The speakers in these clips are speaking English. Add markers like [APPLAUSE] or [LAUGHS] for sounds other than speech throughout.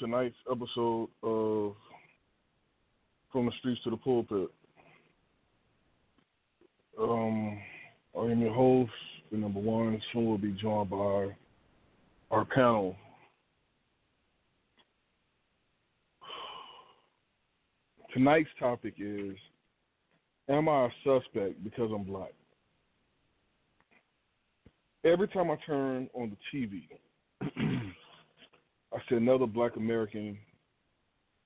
Tonight's episode of From the Streets to the Pulpit. Um, I am your host, the number one. Soon we'll be joined by our panel. Tonight's topic is Am I a suspect because I'm black? Every time I turn on the TV, [CLEARS THROAT] I see another black American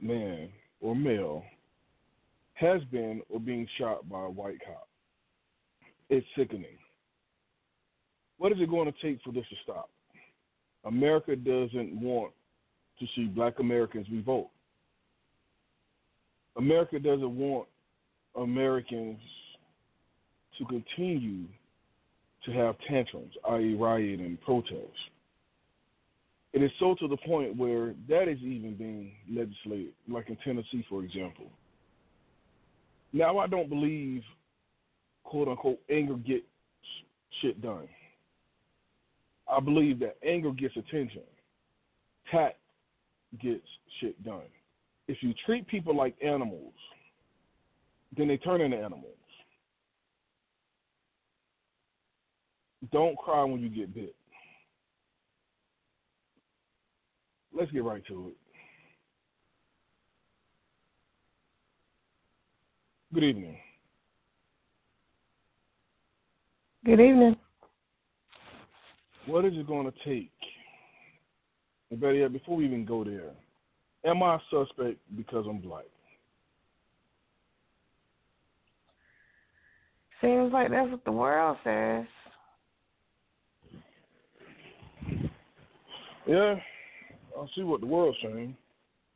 man or male has been or being shot by a white cop. It's sickening. What is it going to take for this to stop? America doesn't want to see black Americans revolt. America doesn't want Americans to continue to have tantrums, i.e., riot and protest. It is so to the point where that is even being legislated, like in Tennessee, for example. Now, I don't believe, quote unquote, anger gets shit done. I believe that anger gets attention, tact gets shit done. If you treat people like animals, then they turn into animals. Don't cry when you get bit. Let's get right to it. Good evening. Good evening. What is it going to take? And better yet, before we even go there, am I a suspect because I'm black? Seems like that's what the world says. Yeah, I see what the world's saying,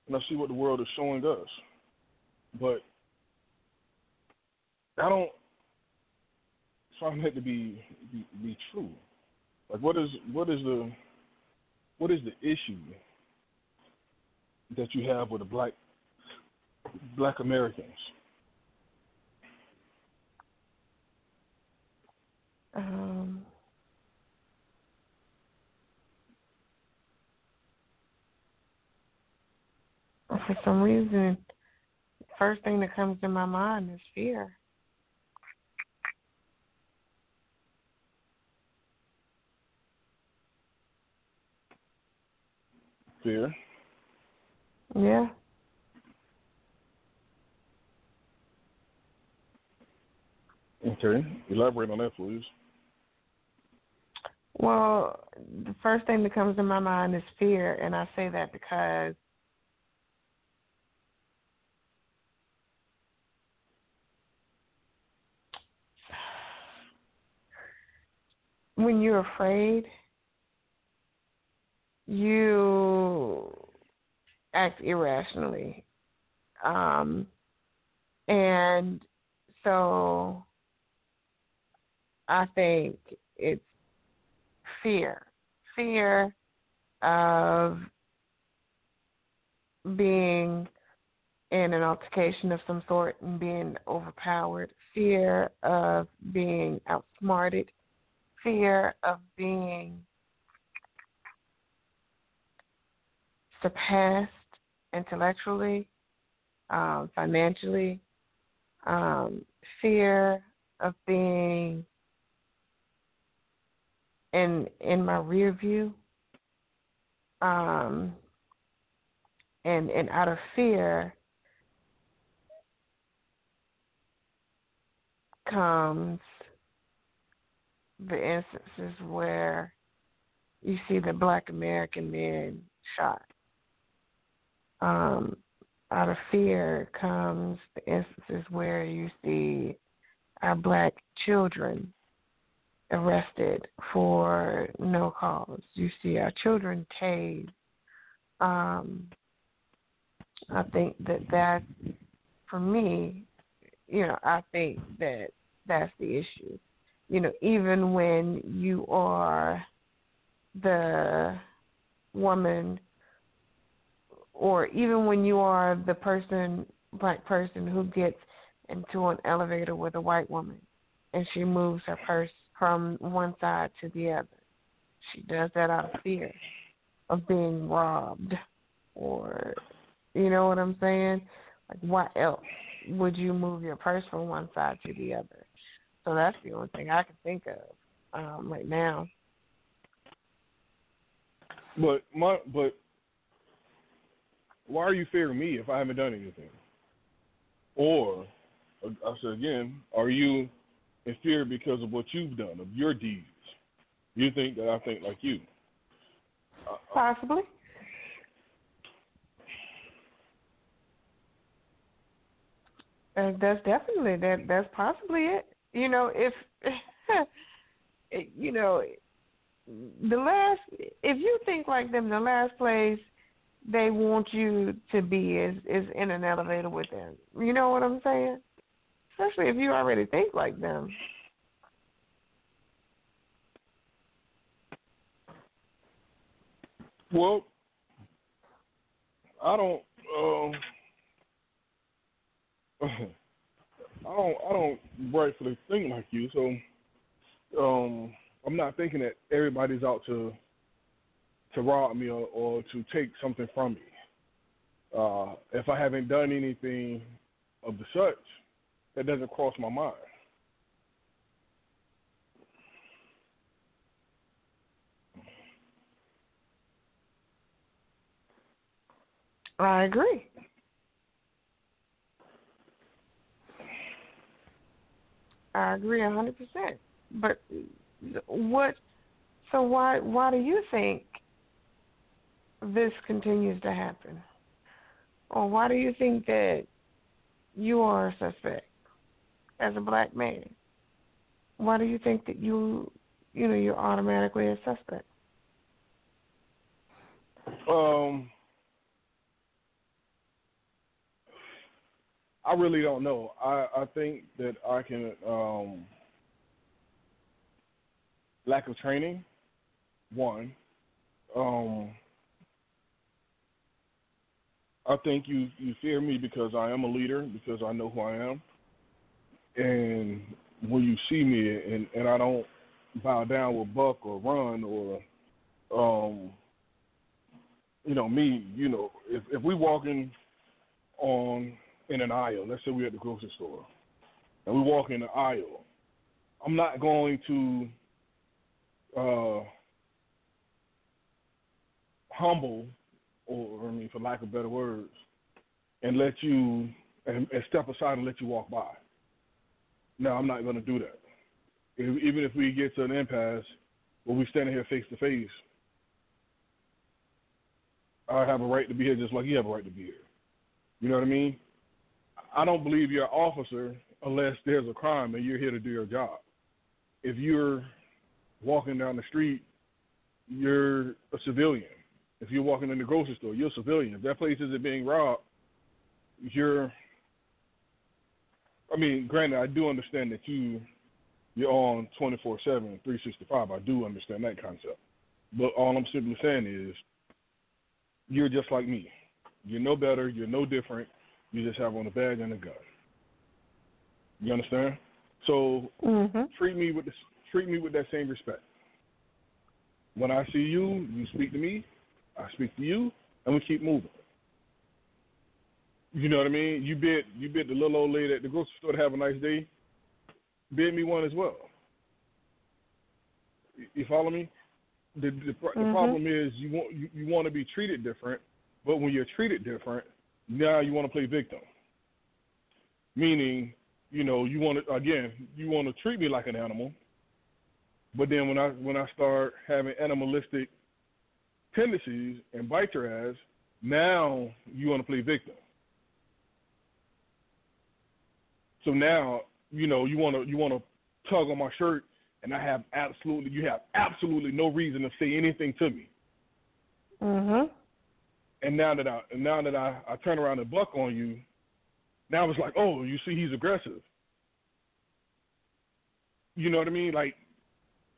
and I see what the world is showing us. But I don't find that to be, be be true. Like, what is what is the what is the issue that you have with the black black Americans? Um, for some reason, first thing that comes to my mind is fear. Fear. Yeah. Okay. Elaborate on that, please. Well, the first thing that comes to my mind is fear, and I say that because when you're afraid, you act irrationally. Um, and so I think it's fear fear of being in an altercation of some sort and being overpowered, fear of being outsmarted, fear of being surpassed intellectually, um, financially, um, fear of being in in my rear view, um, and and out of fear comes the instances where you see the black American men shot. Um, out of fear comes the instances where you see our black children arrested for no cause. You see our children tased. Um, I think that that, for me, you know, I think that that's the issue you know, even when you are the woman or even when you are the person black person who gets into an elevator with a white woman and she moves her purse from one side to the other. She does that out of fear. of being robbed or you know what I'm saying? Like why else would you move your purse from one side to the other? So that's the only thing I can think of um, right now. But my but why are you fearing me if I haven't done anything? Or I said again, are you in fear because of what you've done, of your deeds? You think that I think like you? Possibly. Uh, that's definitely that. That's possibly it. You know, if [LAUGHS] you know the last, if you think like them, the last place they want you to be is is in an elevator with them. You know what I'm saying? Especially if you already think like them. Well, I don't. Um, [LAUGHS] I don't. I don't rightfully think like you. So, um, I'm not thinking that everybody's out to to rob me or, or to take something from me. Uh, if I haven't done anything of the such, that doesn't cross my mind. I agree. I agree a hundred percent. But what? So why why do you think this continues to happen, or why do you think that you are a suspect as a black man? Why do you think that you you know you're automatically a suspect? Um I really don't know. I, I think that I can um, lack of training, one. Um, I think you you fear me because I am a leader because I know who I am, and when you see me and and I don't bow down with buck or run or um you know me you know if if we walking on in an aisle. Let's say we're at the grocery store and we walk in the aisle. I'm not going to uh, humble, or I mean, for lack of better words, and let you and, and step aside and let you walk by. No, I'm not going to do that. If, even if we get to an impasse where we're standing here face to face, I have a right to be here just like you have a right to be here. You know what I mean? I don't believe you're an officer unless there's a crime and you're here to do your job. If you're walking down the street, you're a civilian. If you're walking in the grocery store, you're a civilian. If that place isn't being robbed, you're. I mean, granted, I do understand that you you're on 24/7, 365. I do understand that concept, but all I'm simply saying is you're just like me. You're no better. You're no different. You just have on a badge and a gun. You understand? So mm-hmm. treat me with the, treat me with that same respect. When I see you, you speak to me, I speak to you, and we keep moving. You know what I mean? You bid you bid the little old lady at the grocery store to have a nice day. Bid me one as well. You follow me? The the, the mm-hmm. problem is you want you, you want to be treated different, but when you're treated different, now you want to play victim. Meaning, you know, you want to again, you want to treat me like an animal, but then when I when I start having animalistic tendencies and bite your ass, now you want to play victim. So now, you know, you want to you want to tug on my shirt, and I have absolutely you have absolutely no reason to say anything to me. Mhm. And now that I now that I, I turn around and buck on you, now it's like, oh, you see he's aggressive. You know what I mean? Like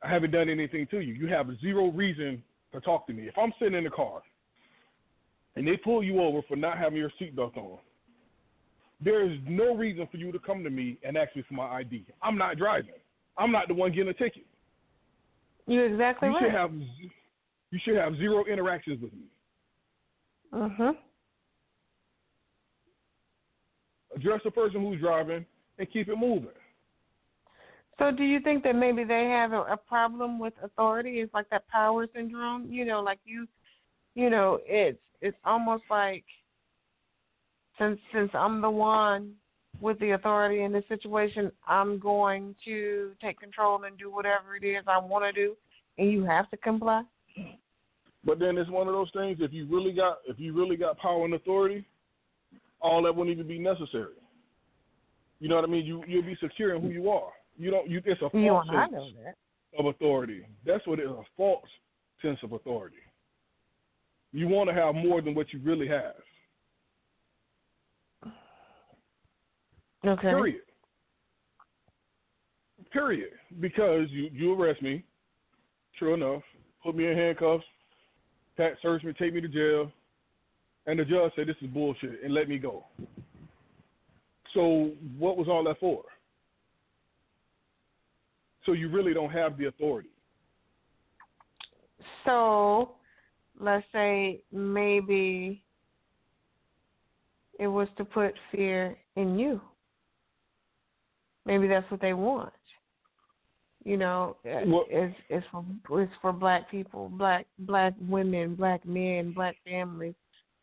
I haven't done anything to you. You have zero reason to talk to me. If I'm sitting in the car and they pull you over for not having your seatbelt on, there is no reason for you to come to me and ask me for my ID. I'm not driving. I'm not the one getting a ticket. You're exactly you right. Should have, you should have zero interactions with me. Mhm. Address the person who's driving and keep it moving. So, do you think that maybe they have a, a problem with authority? It's like that power syndrome. You know, like you, you know, it's it's almost like since since I'm the one with the authority in this situation, I'm going to take control and do whatever it is I want to do, and you have to comply. But then it's one of those things. If you really got if you really got power and authority, all that wouldn't even be necessary. You know what I mean? You you'll be secure in who you are. You don't. You it's a false sense that. of authority. That's what it is. A false sense of authority. You want to have more than what you really have. Okay. Period. Period. Because you you arrest me, true enough, put me in handcuffs, pat search me, take me to jail, and the judge said this is bullshit and let me go. So what was all that for? So you really don't have the authority. So, let's say maybe it was to put fear in you. Maybe that's what they want. You know, Well- it's it's for it's for black people, black black women, black men, black families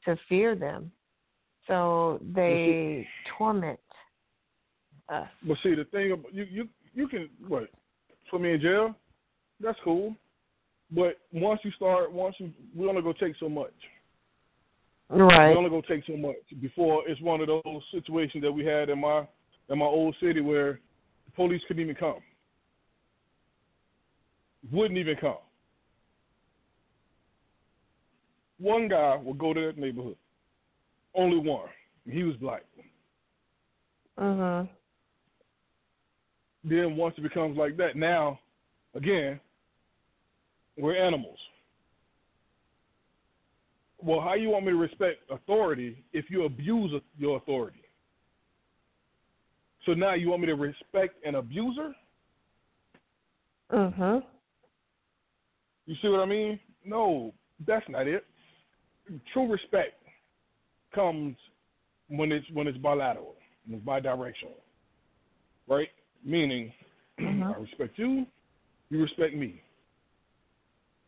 to fear them, so they torment us. But see, the thing about you, you, you can what put me in jail. That's cool. But once you start, once you, we only go take so much. Right. We only go take so much before it's one of those situations that we had in my in my old city where the police couldn't even come. Wouldn't even come. One guy would go to that neighborhood. Only one. He was black. Mhm. then once it becomes like that, now, again, we're animals. Well, how you want me to respect authority if you abuse your authority? So now you want me to respect an abuser? Mhm. You see what I mean? No, that's not it. True respect comes when it's when it's bilateral, when it's bidirectional, right? Meaning, [CLEARS THROAT] Mhm. I respect you, you respect me.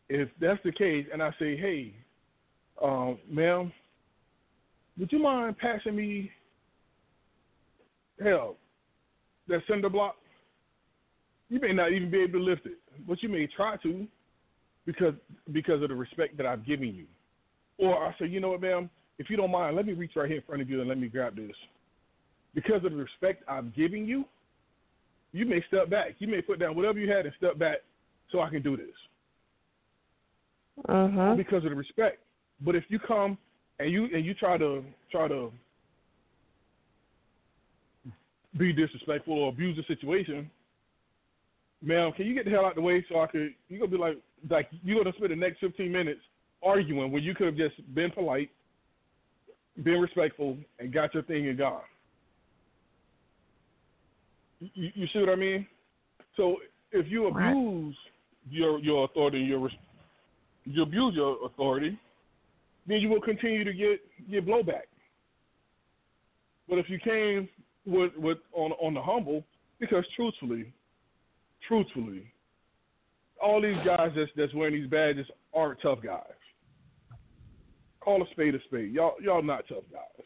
If that's the case, and I say, hey, um, ma'am, would you mind passing me, hell, that cinder block? You may not even be able to lift it, but you may try to, because because of the respect that I've given you. Or I say, you know what, ma'am, if you don't mind, let me reach right here in front of you and let me grab this. Because of the respect I'm giving you, you may step back. You may put down whatever you had and step back so I can do this Mhm. because of the respect. But if you come and you and you try to try to be disrespectful or abuse the situation, ma'am, can you get the hell out the way so I could? You gonna be like like you're gonna spend the next fifteen minutes arguing when you could have just been polite, been respectful, and got your thing and gone. You, you see what I mean? So if you Right. abuse your your authority, your you abuse your authority, then you will continue to get get blowback. But if you came with with on on the humble, because truthfully, truthfully, all these guys that's that's wearing these badges aren't tough guys. Call a spade a spade. Y'all y'all not tough guys.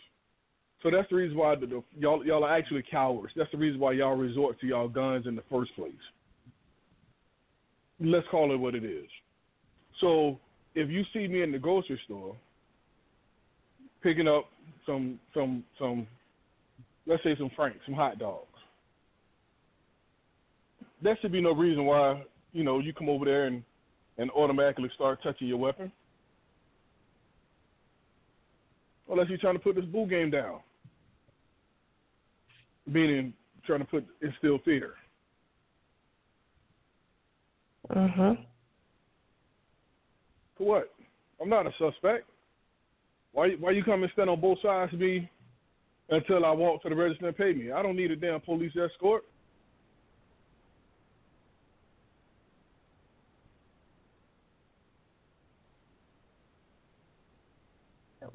So that's the reason why the, the, y'all y'all are actually cowards. That's the reason why y'all resort to y'all guns in the first place. Let's call it what it is. So if you see me in the grocery store picking up some some some let's say some franks, some hot dogs. That should be no reason why, you know, you come over there and, and automatically start touching your weapon. Unless you're trying to put this bull game down. Meaning trying to put instill fear. Mhm. For what? I'm not a suspect. Why why you come and stand on both sides of me until I walk to the register and pay me? I don't need a damn police escort.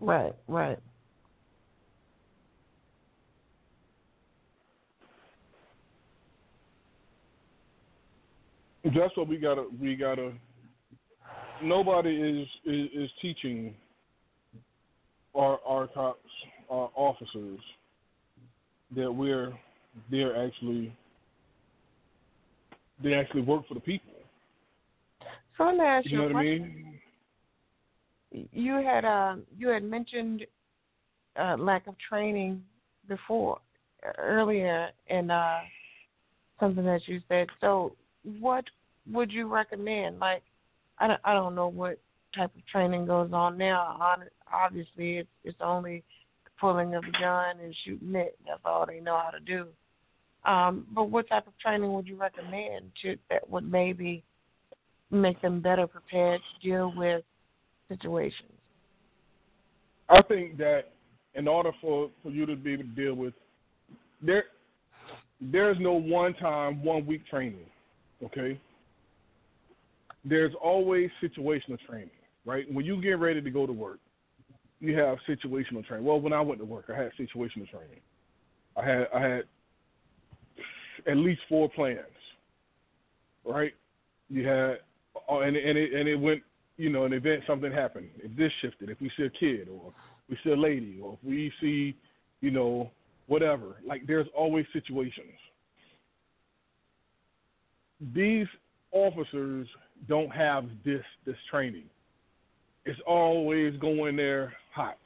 Right, right. That's what we gotta we gotta nobody is is, is teaching our our cops, our officers that we're they're actually they actually work for the people. So let me ask You you, know what I mean? You had uh, you had mentioned uh, lack of training before earlier in uh, something that you said. So what would you recommend? Like, I don't, I don't know what type of training goes on now. Obviously, it's it's only pulling of the gun and shooting it. That's all they know how to do. Um, but what type of training would you recommend to that would maybe make them better prepared to deal with situations? I think that in order for, for you to be able to deal with there there's no one time, one week training. Okay? There's always situational training, right? When you get ready to go to work, you have situational training. Well, when I went to work, I had situational training. I had I had at least four plans, right? You had, oh, and and it and it went, you know, an event, something happened. If this shifted, if we see a kid, or we see a lady, or if we see, you know, whatever. Like there's always situations. These officers don't have this this training. It's always going there hot.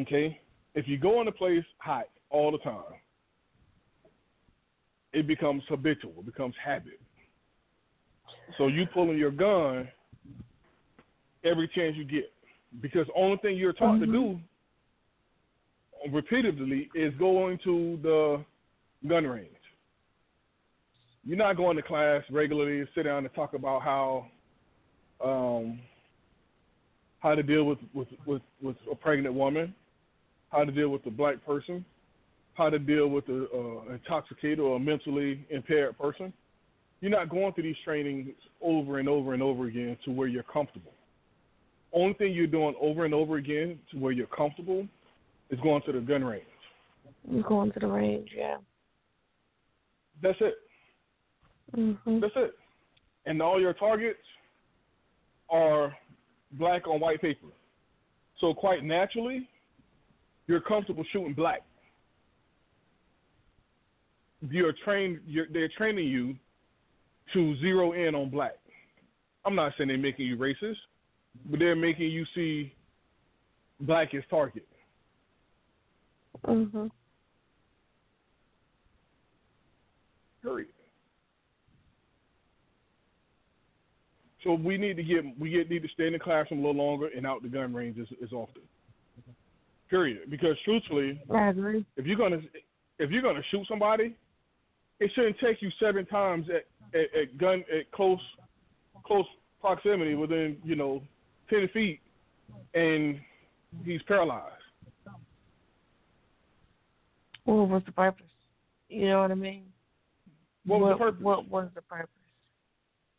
Okay? If you go in a place hot all the time, it becomes habitual, it becomes habit. So you pulling your gun every chance you get. Because only thing you're taught to do repeatedly is going to the gun range. You're not going to class regularly, and sit down and talk about how um, how to deal with, with, with, with a pregnant woman, how to deal with a black person, how to deal with an uh, intoxicated or a mentally impaired person. You're not going through these trainings over and over and over again to where you're comfortable. Only thing you're doing over and over again to where you're comfortable is going to the gun range. You're going to the range, yeah. That's it. Mhm. That's it. And all your targets are black on white paper. So quite naturally, you're comfortable shooting black. You're trained. You're, they're training you to zero in on black. I'm not saying they're making you racist, but they're making you see black as target. Mhm. Period. So we need to get we get need to stay in the classroom a little longer and out the gun range as, as often. Period. Because truthfully, I agree. if you're gonna if you're gonna shoot somebody, it shouldn't take you seven times at, at, at gun at close close proximity within you know ten feet, and he's paralyzed. What was the purpose? You know what I mean? What was the purpose? What was the purpose?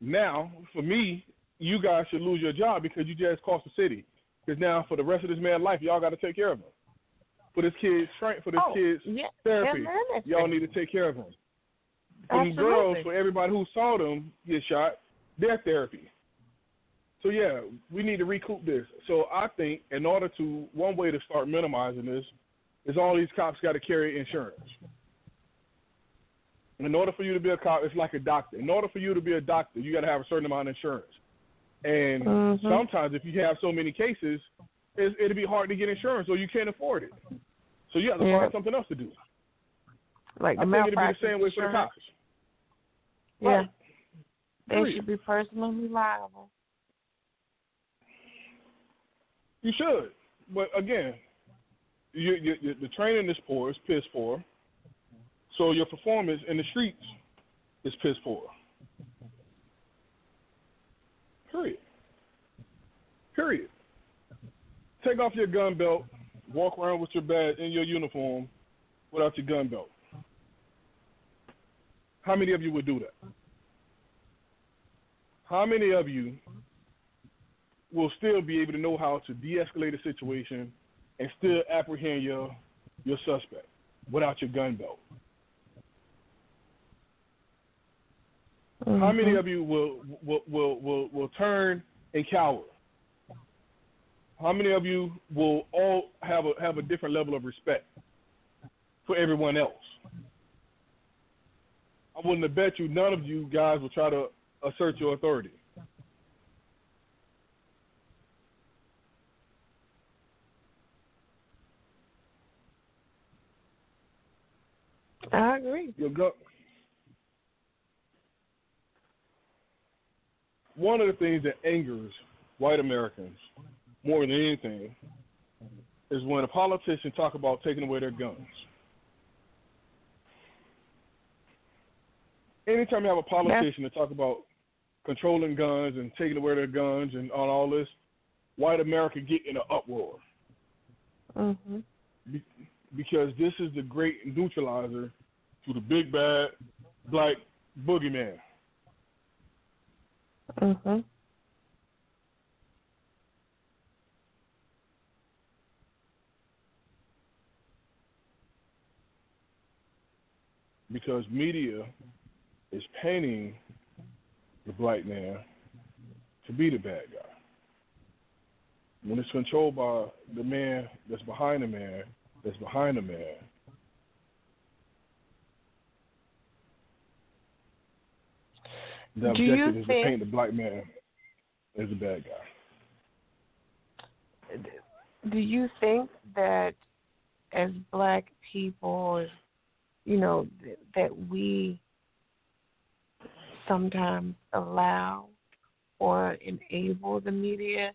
Now, for me, you guys should lose your job because you just cost the city. Because now, for the rest of this man's life, y'all got to take care of him. For this kid's tra- for this oh, kid's yeah, therapy, y'all need to take care of him. For them girls, Absolutely. for everybody who saw them get shot, their therapy. So yeah, we need to recoup this. So I think in order to one way to start minimizing this is all these cops got to carry insurance. In order for you to be a cop, it's like a doctor. In order for you to be a doctor, you got to have a certain amount of insurance. And Mhm. sometimes, if you have so many cases, it's, it'll be hard to get insurance, or you can't afford it. So you have to Yeah. find something else to do. Like the I think it'll be the same way for the cops. Yeah, Right. they Period. should be personally liable. You should, but again, you, you, you, the training is poor, it's piss poor. So your performance in the streets is piss poor. Period. Period. Take off your gun belt, walk around with your badge in your uniform without your gun belt. How many of you would do that? How many of you will still be able to know how to de-escalate a situation and still apprehend your your suspect without your gun belt. Mm-hmm. How many of you will will will will, will turn and cower? How many of you will all have a have a different level of respect for everyone else? I wouldn't have bet you none of you guys will try to assert your authority. I agree. Your gun. One of the things that angers white Americans more than anything is when a politician talk about taking away their guns. Anytime you have a politician to talk about controlling guns and taking away their guns and on all this, white America get in an uproar Mhm. Be- because this is the great neutralizer to the big bad black boogeyman. Mhm. because media is painting the black man to be the bad guy. When it's controlled by the man that's behind the man, that's behind the man, the Do you objective is to think- paint the black man as a bad guy. Do you think that as black people, you know, that we sometimes allow or enable the media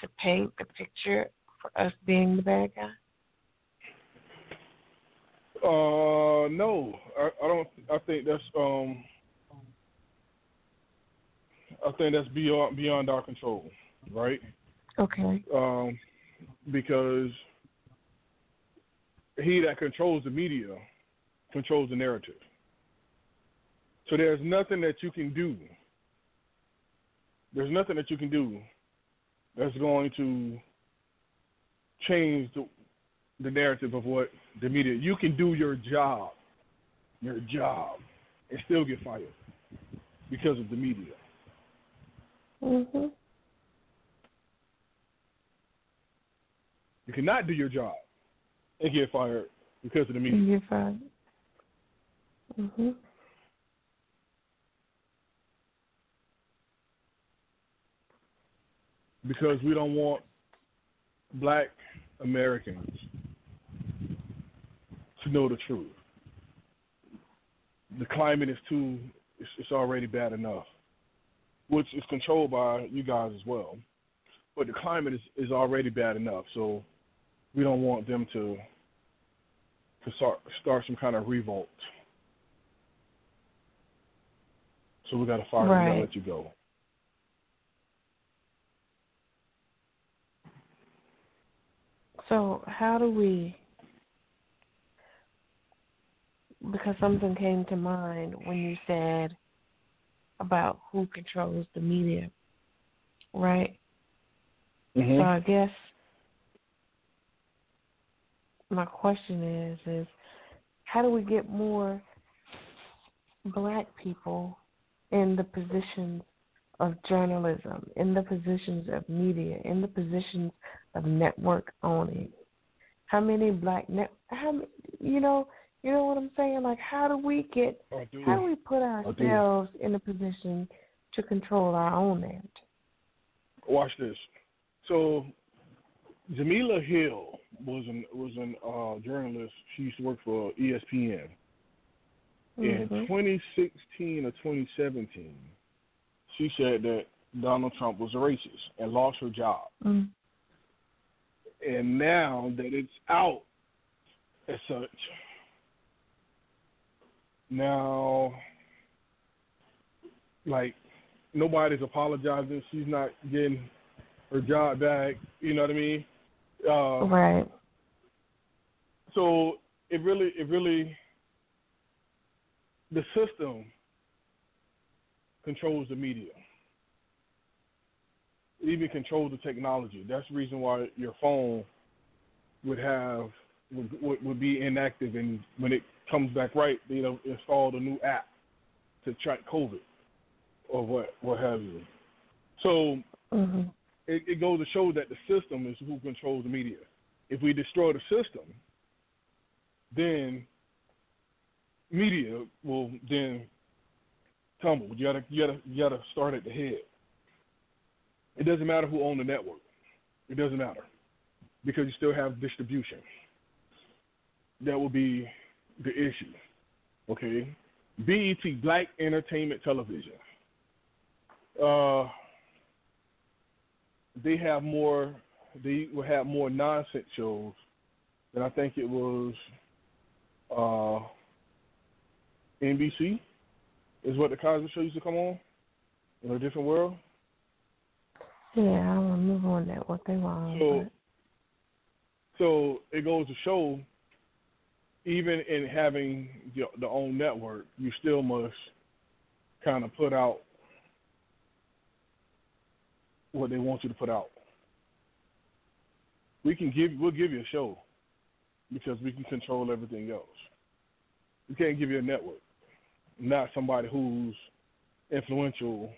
to paint the picture for us being the bad guy? Uh, no, I, I don't. I think that's um. I think that's beyond beyond our control, right? Okay. Um, because he that controls the media controls the narrative. So there's nothing that you can do. There's nothing that you can do that's going to change the, the narrative of what the media. You can do your job, your job, and still get fired because of the media. Mhm. You cannot do your job and get fired because of the media. You're fine. Mhm. Because we don't want black Americans to know the truth. The climate is too, it's, it's already bad enough, which is controlled by you guys as well. But the climate is, is already bad enough, so we don't want them to to start start some kind of revolt. So we got to fire you Right. and let you go. So how do we? Because something came to mind when you said about who controls the media, right? Mm-hmm. So I guess my question is is how do we get more black people in the positions of journalism, in the positions of media, in the positions of network owning? How many black net how you know you know what I'm saying? Like how do we get do. how do we put ourselves in a position to control our own narrative? Watch this. So, Jemele Hill was an was an uh, journalist. She used to work for ESPN. In Mhm. 2016 or 2017, she said that Donald Trump was a racist and lost her job. Mm. And now that it's out as such, now like nobody's apologizing. She's not getting her job back. You know what I mean? Uh, Right. so it really, it really, the system controls the media. even controls the technology. That's the reason why your phone would have would, would, be inactive, and when it comes back right, you know, install the new app to track COVID or what what have you. So hmm it, it goes to show that the system is who controls the media. If we destroy the system, then media will then tumble. You gotta you gotta you gotta start at the head. It doesn't matter who owns the network. It doesn't matter because you still have distribution. That will be the issue. Okay, BET Black Entertainment Television. Uh, they have more. They will have more nonsense shows than I think it was. Uh, NBC is what the Cosby Show used to come on in a different world. Yeah, I don't want to move on that what they want. So, but so it goes to show, even in having the, the own network, you still must kind of put out what they want you to put out. We can give, we'll give you a show because we can control everything else. We can't give you a network, not somebody who's influential,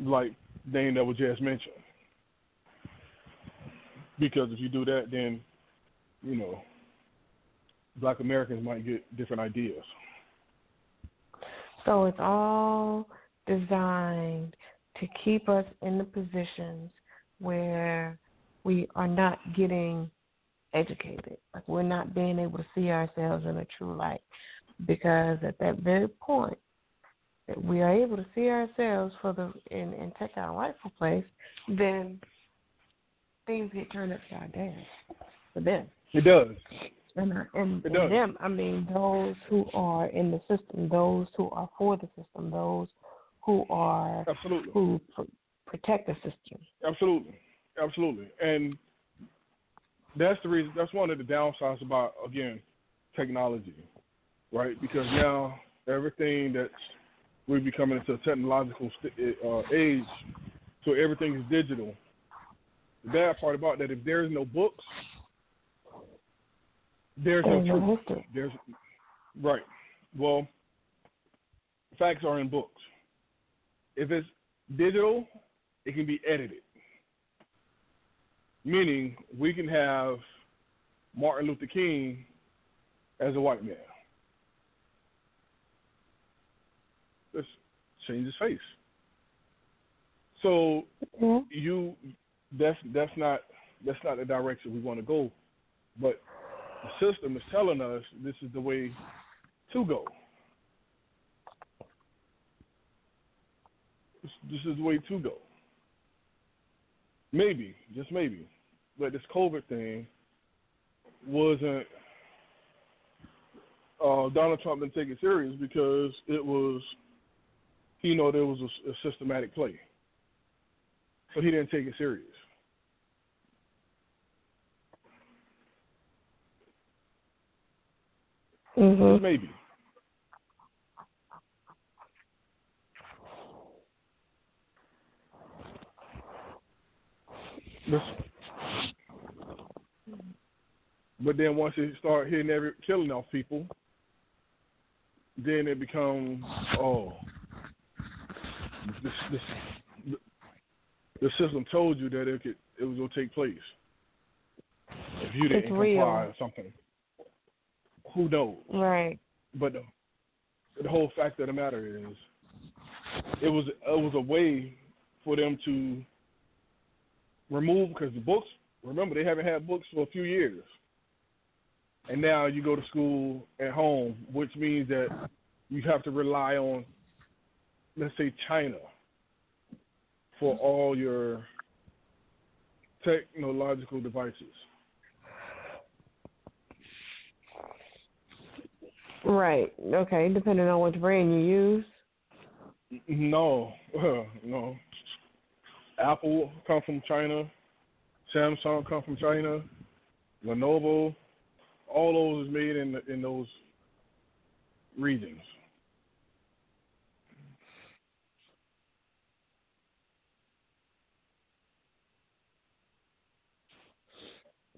like name that was just mentioned because if you do that, then you know, Black Americans might get different ideas. So it's all designed to keep us in the positions where we are not getting educated. Like we're not being able to see ourselves in a true light. Because at that very point that we are able to see ourselves for the and, and take our rightful place, then things get turned upside down for them. It does. And, I- and, It and them, I mean, those who are in the system, those who are for the system, those who are Absolutely. who pr- protect the system. Absolutely, absolutely, and that's the reason. That's one of the downsides about again technology, right? Because now everything that's we're becoming into a technological st- uh, age, so everything is digital. The bad part about that, if there's no books, there's no There's no truth. history. There's right. Well, facts are in books. If it's digital, it can be edited. Meaning, we can have Martin Luther King as a white man. Let's change his face. So Yeah. you, that's that's not that's not the direction we want to go. But the system is telling us this is the way to go. This, this is the way to go. Maybe, just maybe, but this COVID thing wasn't. Uh, Donald Trump didn't take it serious because it was, he know there was a, a systematic play, but he didn't take it serious. Mhm. Maybe. But- then once you start hitting every killing off people, then it becomes oh, this, this, the system told you that it could it was gonna take place if you didn't comply or something. Who knows? Right. But the, the whole fact of the matter is, it was it was a way for them to remove because the books. Remember, they haven't had books for a few years, and now you go to school at home, which means that you have to rely on, let's say, China for all your technological devices. Right. Okay. Depending on which brand you use. No, [LAUGHS] no. Apple come from China. Samsung come from China. Lenovo, all those is made in in those regions.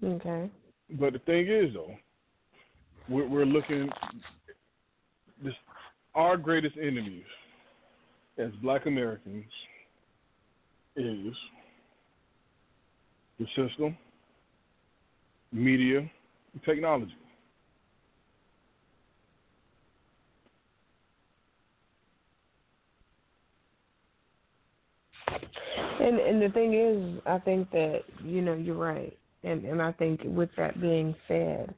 Okay. But the thing is, though, we're, we're looking. This our greatest enemies as Black Americans is the system, media, and technology. And and the thing is, I think that you know you're right, and and I think with that being said,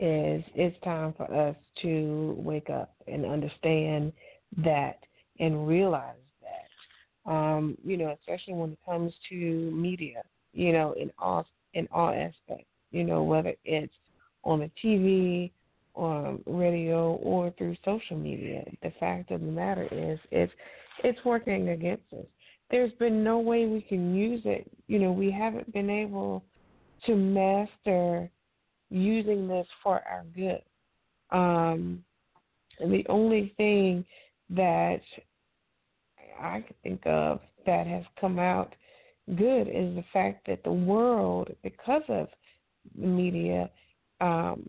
is it's time for us to wake up and understand that and realize that, um, you know, especially when it comes to media, you know, in all in all aspects, you know, whether it's on the TV, or radio, or through social media. The fact of the matter is, it's it's working against us there's been no way we can use it. You know, we haven't been able to master using this for our good. Um, the only thing that I can think of that has come out good is the fact that the world, because of the media, um,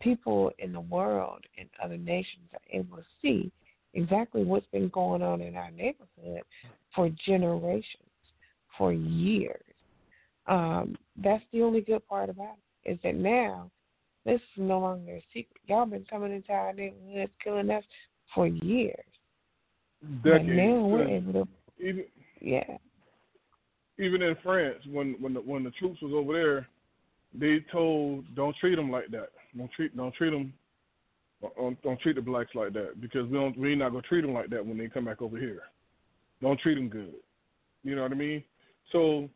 people in the world and other nations are able to see exactly what's been going on in our neighborhood for generations, for years. Um, that's the only good part about it is that now this is no longer a secret. Y'all been coming into our neighborhoods killing us for years. Decades. But now we're able to, even yeah. Even in France, when when the, when the troops was over there, they told don't treat them like that. Don't treat don't treat them don't, don't treat the blacks like that because we don't we're not gonna treat them like that when they come back over here. Don't treat them good. You know what I mean? So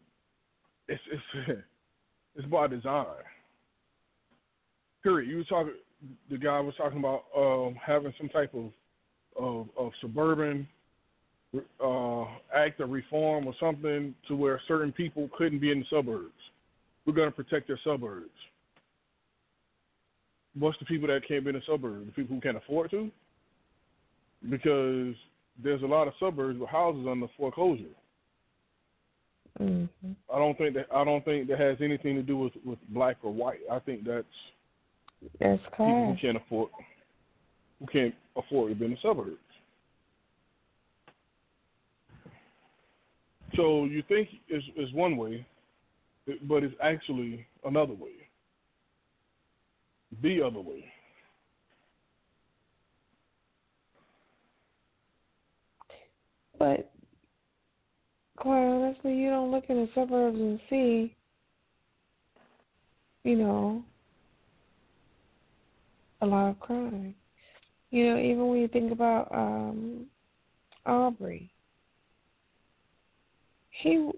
it's it's [LAUGHS] it's by design. Period. You were talking. The guy was talking about um, having some type of of, of suburban uh, act of reform or something to where certain people couldn't be in the suburbs. We're going to protect their suburbs what's the people that can't be in the suburbs? The people who can't afford to? Because there's a lot of suburbs with houses under foreclosure. Mm-hmm. I don't think that I don't think that has anything to do with with black or white. I think that's that's people who can't afford who can't afford to be in the suburbs. So you think is is one way, but it's actually another way the other way. But quite honestly, you don't look in the suburbs and see, you know, a lot of crime. You know, even when you think about um Arbery, he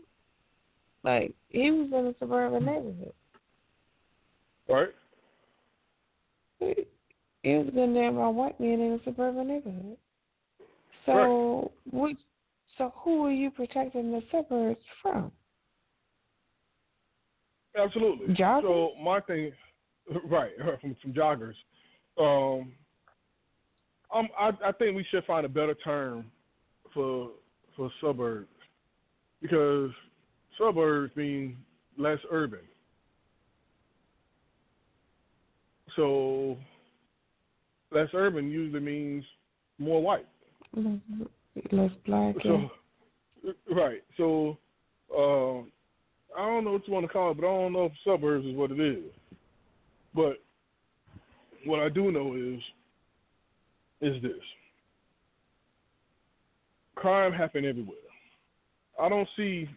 like he was in a suburban neighborhood. Right. It was done there by white men in a suburban neighborhood. So, right. which, so who are you protecting the suburbs from? Absolutely. Joggers? So my thing, [LAUGHS] right, [LAUGHS] from some joggers. Um, um, I, I think we should find a better term for for suburbs because suburbs mean less urban. So less urban usually means more white. Less black. So, right. So uh, I don't know what you want to call it, but I don't know if suburbs is what it is. But what I do know is is this. Crime happen everywhere. I don't see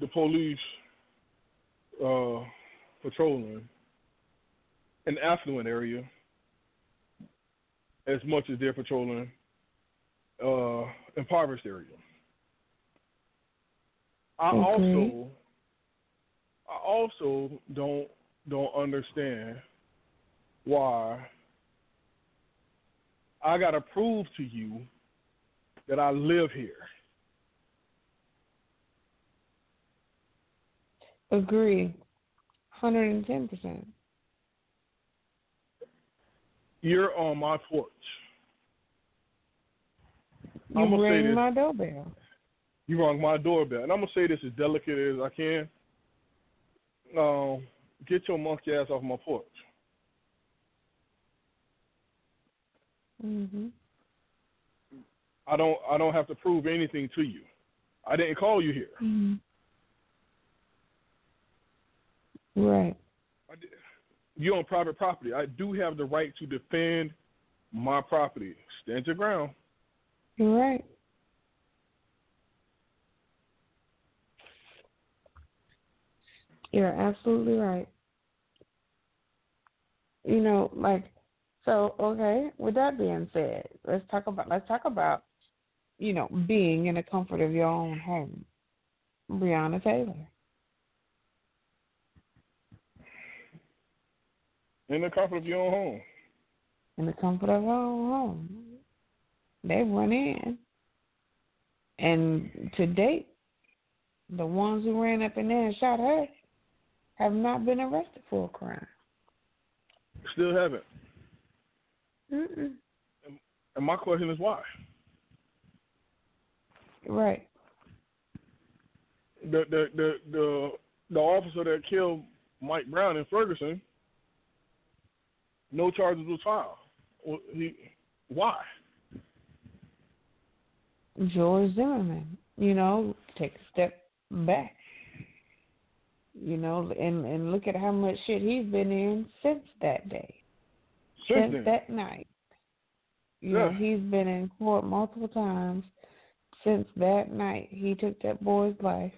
the police uh, patrolling an affluent area as much as they're patrolling uh, impoverished area. I okay. also I also don't don't understand why I gotta prove to you that I live here. Agree. Hundred and ten percent. You're on my porch. You I'm ring this, my doorbell. You rung my doorbell, and I'm gonna say this as delicate as I can. um, get your monkey ass off my porch. Mhm. I don't I don't have to prove anything to you. I didn't call you here. Mhm. Right. I you're on private property. I do have the right to defend my property. Stand your ground. You're right. You're absolutely right. You know, like so okay, with that being said, let's talk about let's talk about, you know, being in the comfort of your own home. Breonna Taylor. In the comfort of your own home. In the comfort of her own home. They went in. And to date, the ones who ran up in there and shot her have not been arrested for a crime. Still haven't. Mm-mm. And my question is why? Right. The the the the the officer that killed Mike Brown in Ferguson, no charges was filed. Well, he, why? George Zimmerman, you know, take a step back. You know, and and look at how much shit he's been in since that day. Since, since that night. You Yeah. know, he's been in court multiple times since that night. He took that boy's life.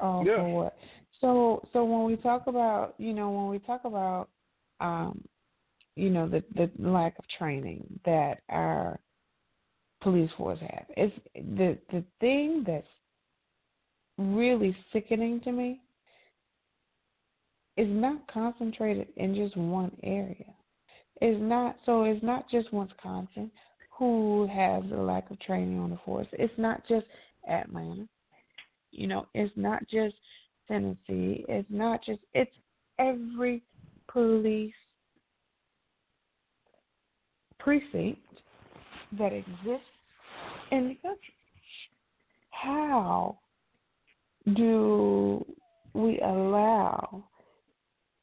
All Yeah. for what? So so when we talk about you know, when we talk about um you know, the the lack of training that our police force have. It's the the thing that's really sickening to me is not concentrated in just one area. It's not so it's not just Wisconsin who has a lack of training on the force. It's not just Atlanta. You know, it's not just Tennessee. It's not just it's every police precinct that exists in the country. How do we allow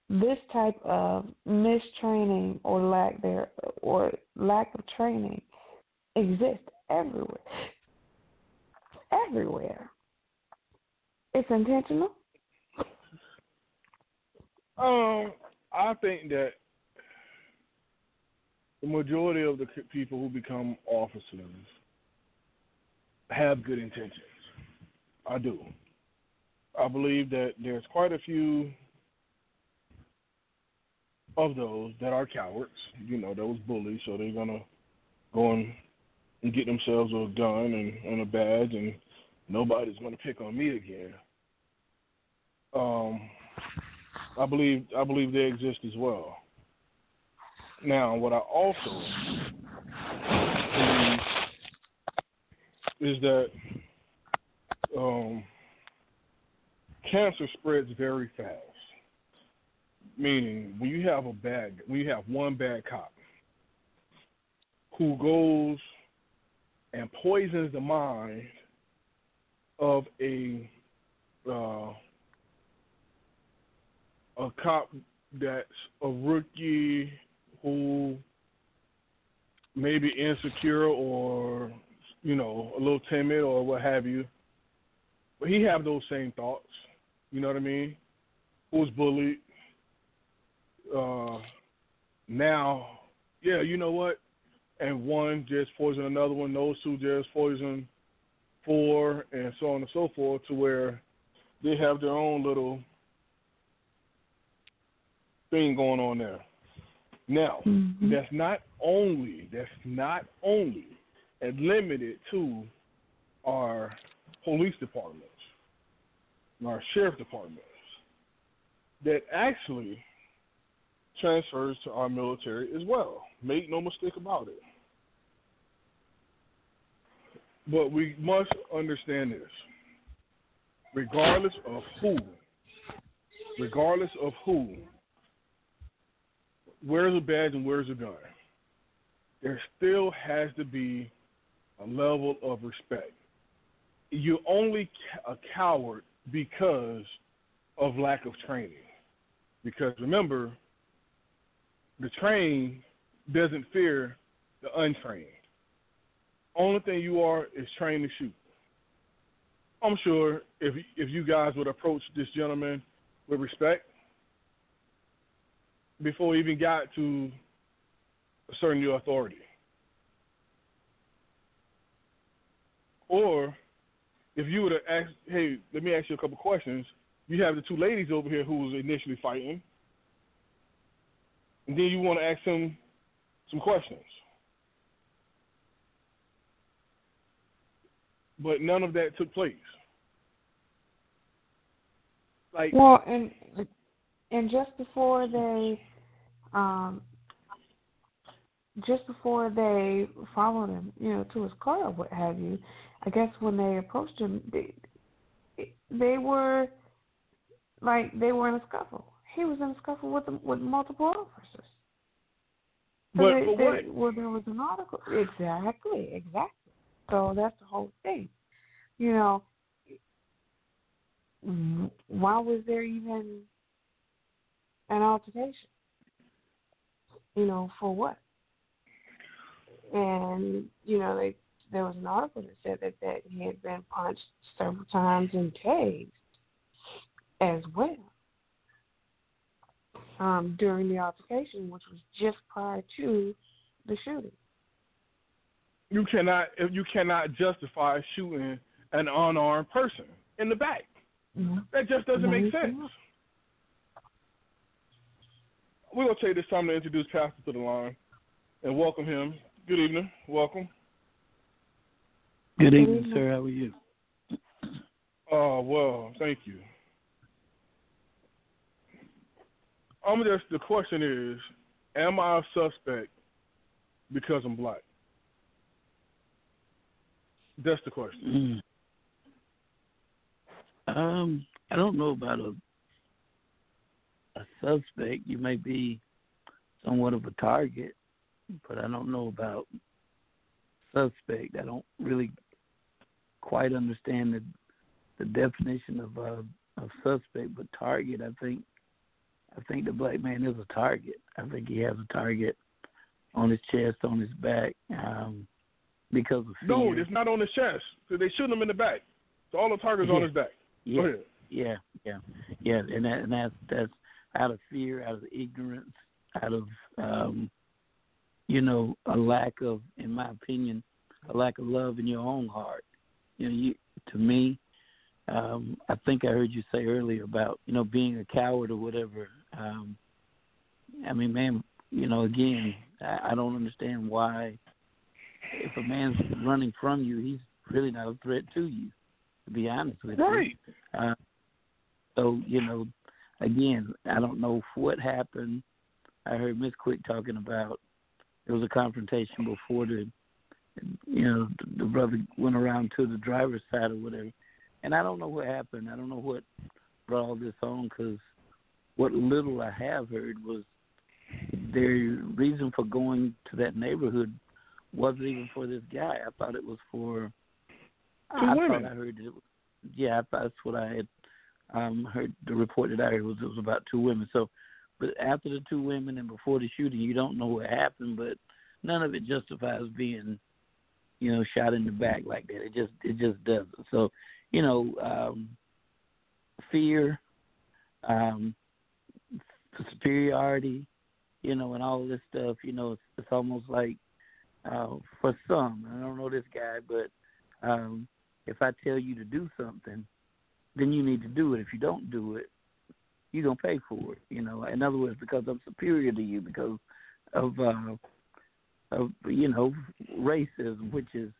this type of mistraining or lack there or lack of training exist everywhere. Everywhere. It's intentional. Um, I think that the majority of the people who become officers have good intentions. I do. I believe that there's quite a few of those that are cowards. You know, those bullies, so they're gonna go and, get themselves a gun and, and a badge, and nobody's gonna pick on me again. Um, I believe I believe they exist as well. Now, what I also believe is that um, cancer spreads very fast. Meaning, when you have a bad, when you have one bad cop who goes and poisons the mind of a uh, a cop that's a rookie who may be insecure or you know a little timid or what have you but he have those same thoughts. You know what i mean? Who's bullied? Uh now yeah you know what? And one just poison another one those two just poison four and so on and so forth to where they have their own little thing going on there. Now, Mhm. that's not only that's not only and limited to our police departments, our sheriff departments. That actually transfers to our military as well. Make no mistake about it. But we must understand this. Regardless of who, regardless of who wears a badge and wears a gun, there still has to be a level of respect. you're only a coward because of lack of training. Because remember, the trained doesn't fear the untrained. Only thing you are is trained to shoot. I'm sure if if you guys would approach this gentleman with respect before he even got to asserting your authority, or if you were to ask, hey, let me ask you a couple questions. You have the two ladies over here who was initially fighting, and then you want to ask them some questions. But none of that took place. Like well, and and just before they, um, just before they followed him, you know, to his car or what have you, I guess when they approached him, they they were like they were in a scuffle. He was in a scuffle with with multiple officers. So but, they, but they, well, there was an article. Exactly, exactly. So that's the whole thing. You know, why was there even an altercation? You know, for what? And you know, they there was an article that said that, that he had been punched several times and tased as well um, during the altercation, which was just prior to the shooting. You cannot you cannot justify shooting an unarmed person in the back. Mm-hmm. That just doesn't make sense. We're gonna take this time to introduce Pastor to the line and welcome him. Good evening. Welcome. Good evening, sir. How are you? Oh, well, thank you. I'm just the question is, am I a suspect because I'm black? That's the question. Mm. Um, I don't know about a a suspect. You may be somewhat of a target, but I don't know about suspect. I don't really quite understand the the definition of uh, of suspect, but target. I think I think the black man is a target. I think he has a target on his chest, on his back, um, because of fear. No, it's not on his chest. So they shoot him in the back. So all the targets yeah. on his back. Yeah, Go ahead. yeah, yeah, yeah, and that and that's that's out of fear, out of ignorance, out of um, you know a lack of, in my opinion, a lack of love in your own heart. You know, you to me, um, I think I heard you say earlier about you know being a coward or whatever. Um, I mean, man, you know, again, I, I don't understand why if a man's running from you, he's really not a threat to you. To be honest with right. you, uh, so you know, again, I don't know what happened. I heard Miss Quick talking about there was a confrontation before the you know, the brother went around to the driver's side or whatever. And I don't know what happened. I don't know what brought all this on because what little I have heard was their reason for going to that neighborhood wasn't even for this guy. I thought it was for. Two I women. thought I heard it. Was, yeah, that's what I had um heard. The report that I heard was it was about two women. So, but after the two women and before the shooting, you don't know what happened. But none of it justifies being you know, shot in the back like that. It just it just doesn't. So, you know, um, fear, um, superiority, you know, and all this stuff. You know, it's, it's almost like uh, for some. I don't know this guy, but um, if I tell you to do something, then you need to do it. If you don't do it, you're gonna pay for it. You know, in other words, because I'm superior to you because of uh, of you know racism, which is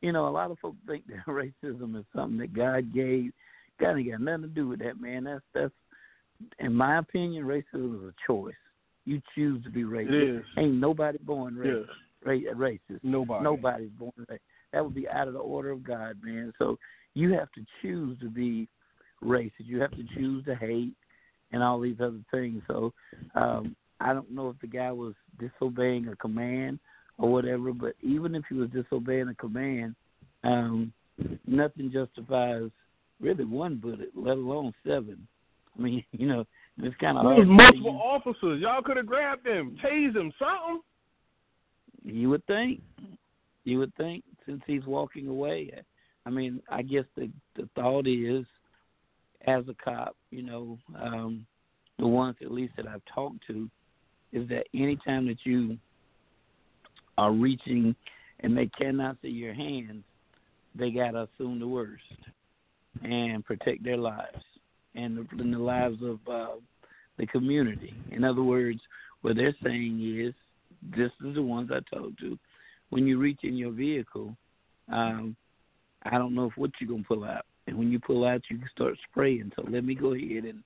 you know a lot of folks think that [LAUGHS] racism is something that God gave. God ain't got nothing to do with that, man. That's that's in my opinion, racism is a choice. You choose to be racist. Ain't nobody born racist. Ra- racist. Nobody. Nobody's born racist. That would be out of the order of God, man. So you have to choose to be racist. You have to choose to hate and all these other things. So um, I don't know if the guy was disobeying a command or whatever, but even if he was disobeying a command, um, nothing justifies really one bullet, let alone seven. I mean, [LAUGHS] you know, it's kind of There's multiple officers. Y'all could have grabbed them, tased him, something. You would think. You would think since he's walking away. I mean, I guess the the thought is, as a cop, you know, um, the ones at least that I've talked to, is that anytime that you are reaching and they cannot see your hands, they gotta assume the worst and protect their lives and the, and the lives of uh, the community. In other words, what they're saying is, this is the ones I told you. When you reach in your vehicle, um, I don't know if what you're gonna pull out, and when you pull out, you can start spraying. So let me go ahead and,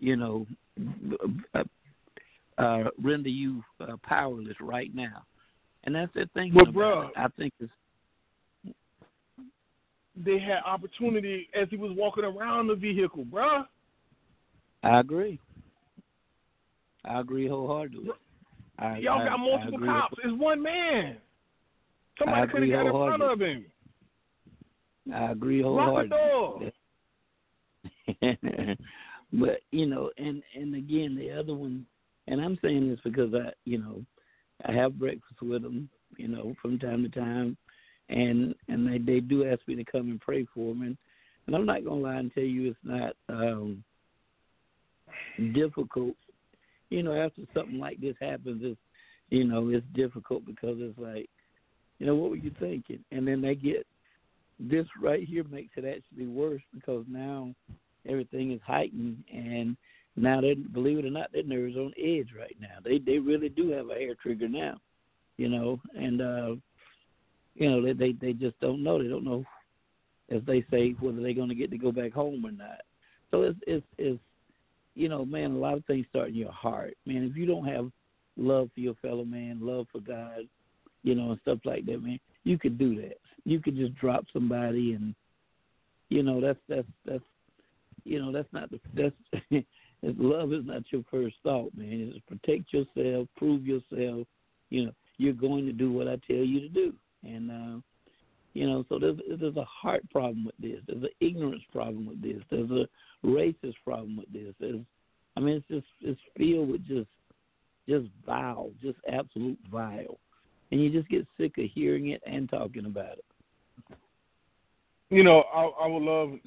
you know, uh, uh, render you uh, powerless right now. And that's the thing. But bro, I think it's they had opportunity as he was walking around the vehicle, bruh. I agree. I agree wholeheartedly. I, Y'all I, got multiple cops. It's one man. Somebody could have got in front of him. I agree wholeheartedly. [LAUGHS] but you know, and and again, the other one, and I'm saying this because I, you know, I have breakfast with them, you know, from time to time, and and they they do ask me to come and pray for them, and and I'm not gonna lie and tell you it's not um difficult. You know, after something like this happens, it's you know it's difficult because it's like, you know, what were you thinking? And then they get this right here makes it actually worse because now everything is heightened and now they believe it or not their nerves on edge right now. They they really do have a hair trigger now, you know, and uh you know, they they, they just don't know. They don't know, as they say, whether they're going to get to go back home or not. So it's it's it's you know, man, a lot of things start in your heart. Man, if you don't have love for your fellow man, love for God, you know, and stuff like that, man, you could do that. You could just drop somebody and you know, that's that's that's you know, that's not the that's [LAUGHS] love is not your first thought, man. It's protect yourself, prove yourself, you know, you're going to do what I tell you to do. And uh, you know, so there's there's a heart problem with this. There's an ignorance problem with this. There's a racist problem with this. There's, I mean, it's just it's filled with just just vile, just absolute vile, and you just get sick of hearing it and talking about it. You know, I, I would love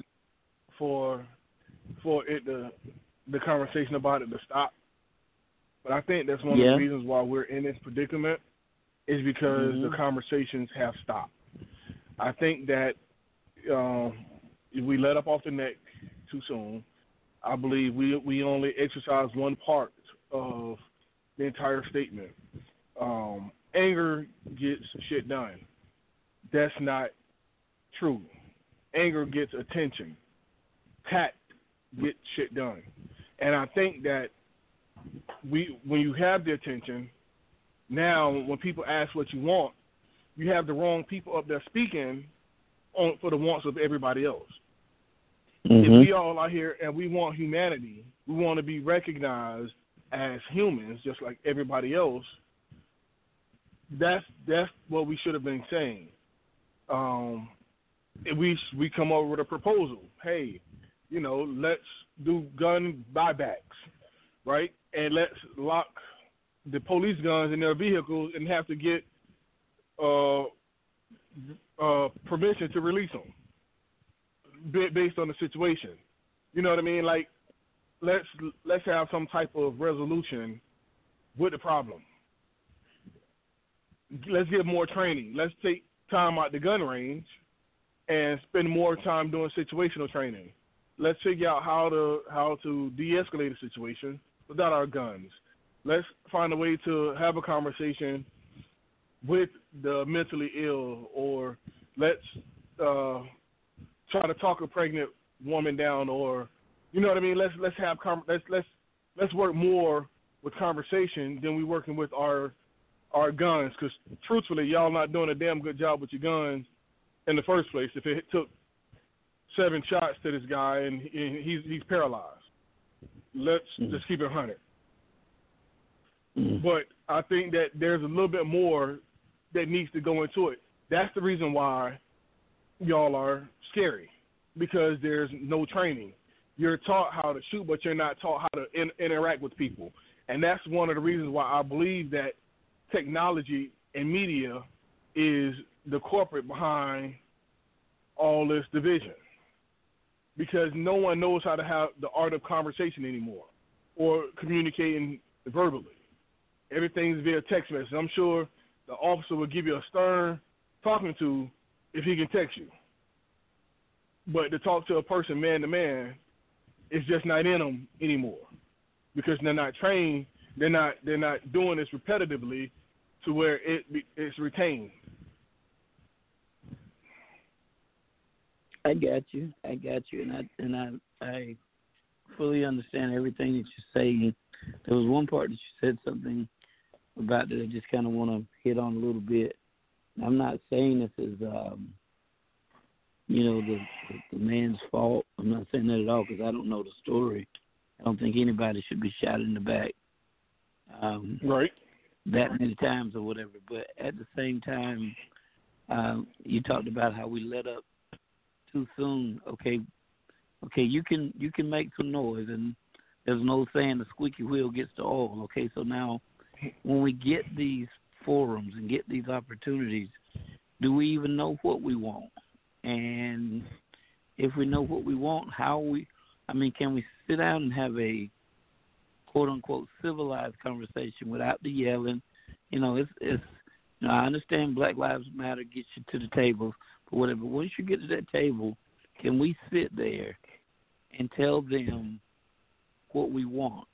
for for it to the conversation about it to stop, but I think that's one yeah. of the reasons why we're in this predicament is because mm-hmm. the conversations have stopped. I think that um, if we let up off the neck too soon, I believe we we only exercise one part of the entire statement. Um, anger gets shit done. That's not true. Anger gets attention. Tact gets shit done. And I think that we when you have the attention, now, when people ask what you want, you have the wrong people up there speaking on for the wants of everybody else. Mm-hmm. If we all are here and we want humanity, we want to be recognized as humans, just like everybody else. That's that's what we should have been saying. Um, we we come over with a proposal. Hey, you know, let's do gun buybacks, right? And let's lock the police guns in their vehicles and have to get uh, uh, permission to release them based on the situation. You know what I mean? Like, let's let's have some type of resolution with the problem. Let's get more training. Let's take time out the gun range and spend more time doing situational training. Let's figure out how to how to de-escalate a situation without our guns let's find a way to have a conversation with the mentally ill, or let's uh, try to talk a pregnant woman down, or you know what I mean. Let's let's have com- let's let's let's work more with conversation than we working with our our guns. Because truthfully, y'all not doing a damn good job with your guns in the first place. If it took seven shots to this guy and he's he's paralyzed, let's mm-hmm. just keep it hundred. Mm. But I think that there's a little bit more that needs to go into it. That's the reason why y'all are scary because there's no training. You're taught how to shoot, but you're not taught how to in, interact with people, and that's one of the reasons why I believe that technology and media is the corporate behind all this division because no one knows how to have the art of conversation anymore or communicating verbally. Everything's via text message. I'm sure the officer will give you a stern talking to if he can text you. But to talk to a person man to man, it's just not in them anymore because they're not trained. They're not. They're not doing this repetitively to where it it's retained. I got you. I got you, and I and I I fully understand everything that you're saying. There was one part that you said something about that I just kind of want to hit on a little bit. I'm not saying this is, um, you know, the, the man's fault. I'm not saying that at all because I don't know the story. I don't think anybody should be shot in the back. Um, right. That many times or whatever. But at the same time, um, you talked about how we let up too soon. Okay, okay, you can you can make some noise, and there's no saying the squeaky wheel gets the oil. Okay, so now when we get these forums and get these opportunities, do we even know what we want? And if we know what we want, how we, I mean, can we sit down and have a quote unquote civilized conversation without the yelling? You know, it's it's. You know, I understand Black Lives Matter gets you to the table, whatever. Once you get to that table, can we sit there and tell them what we want?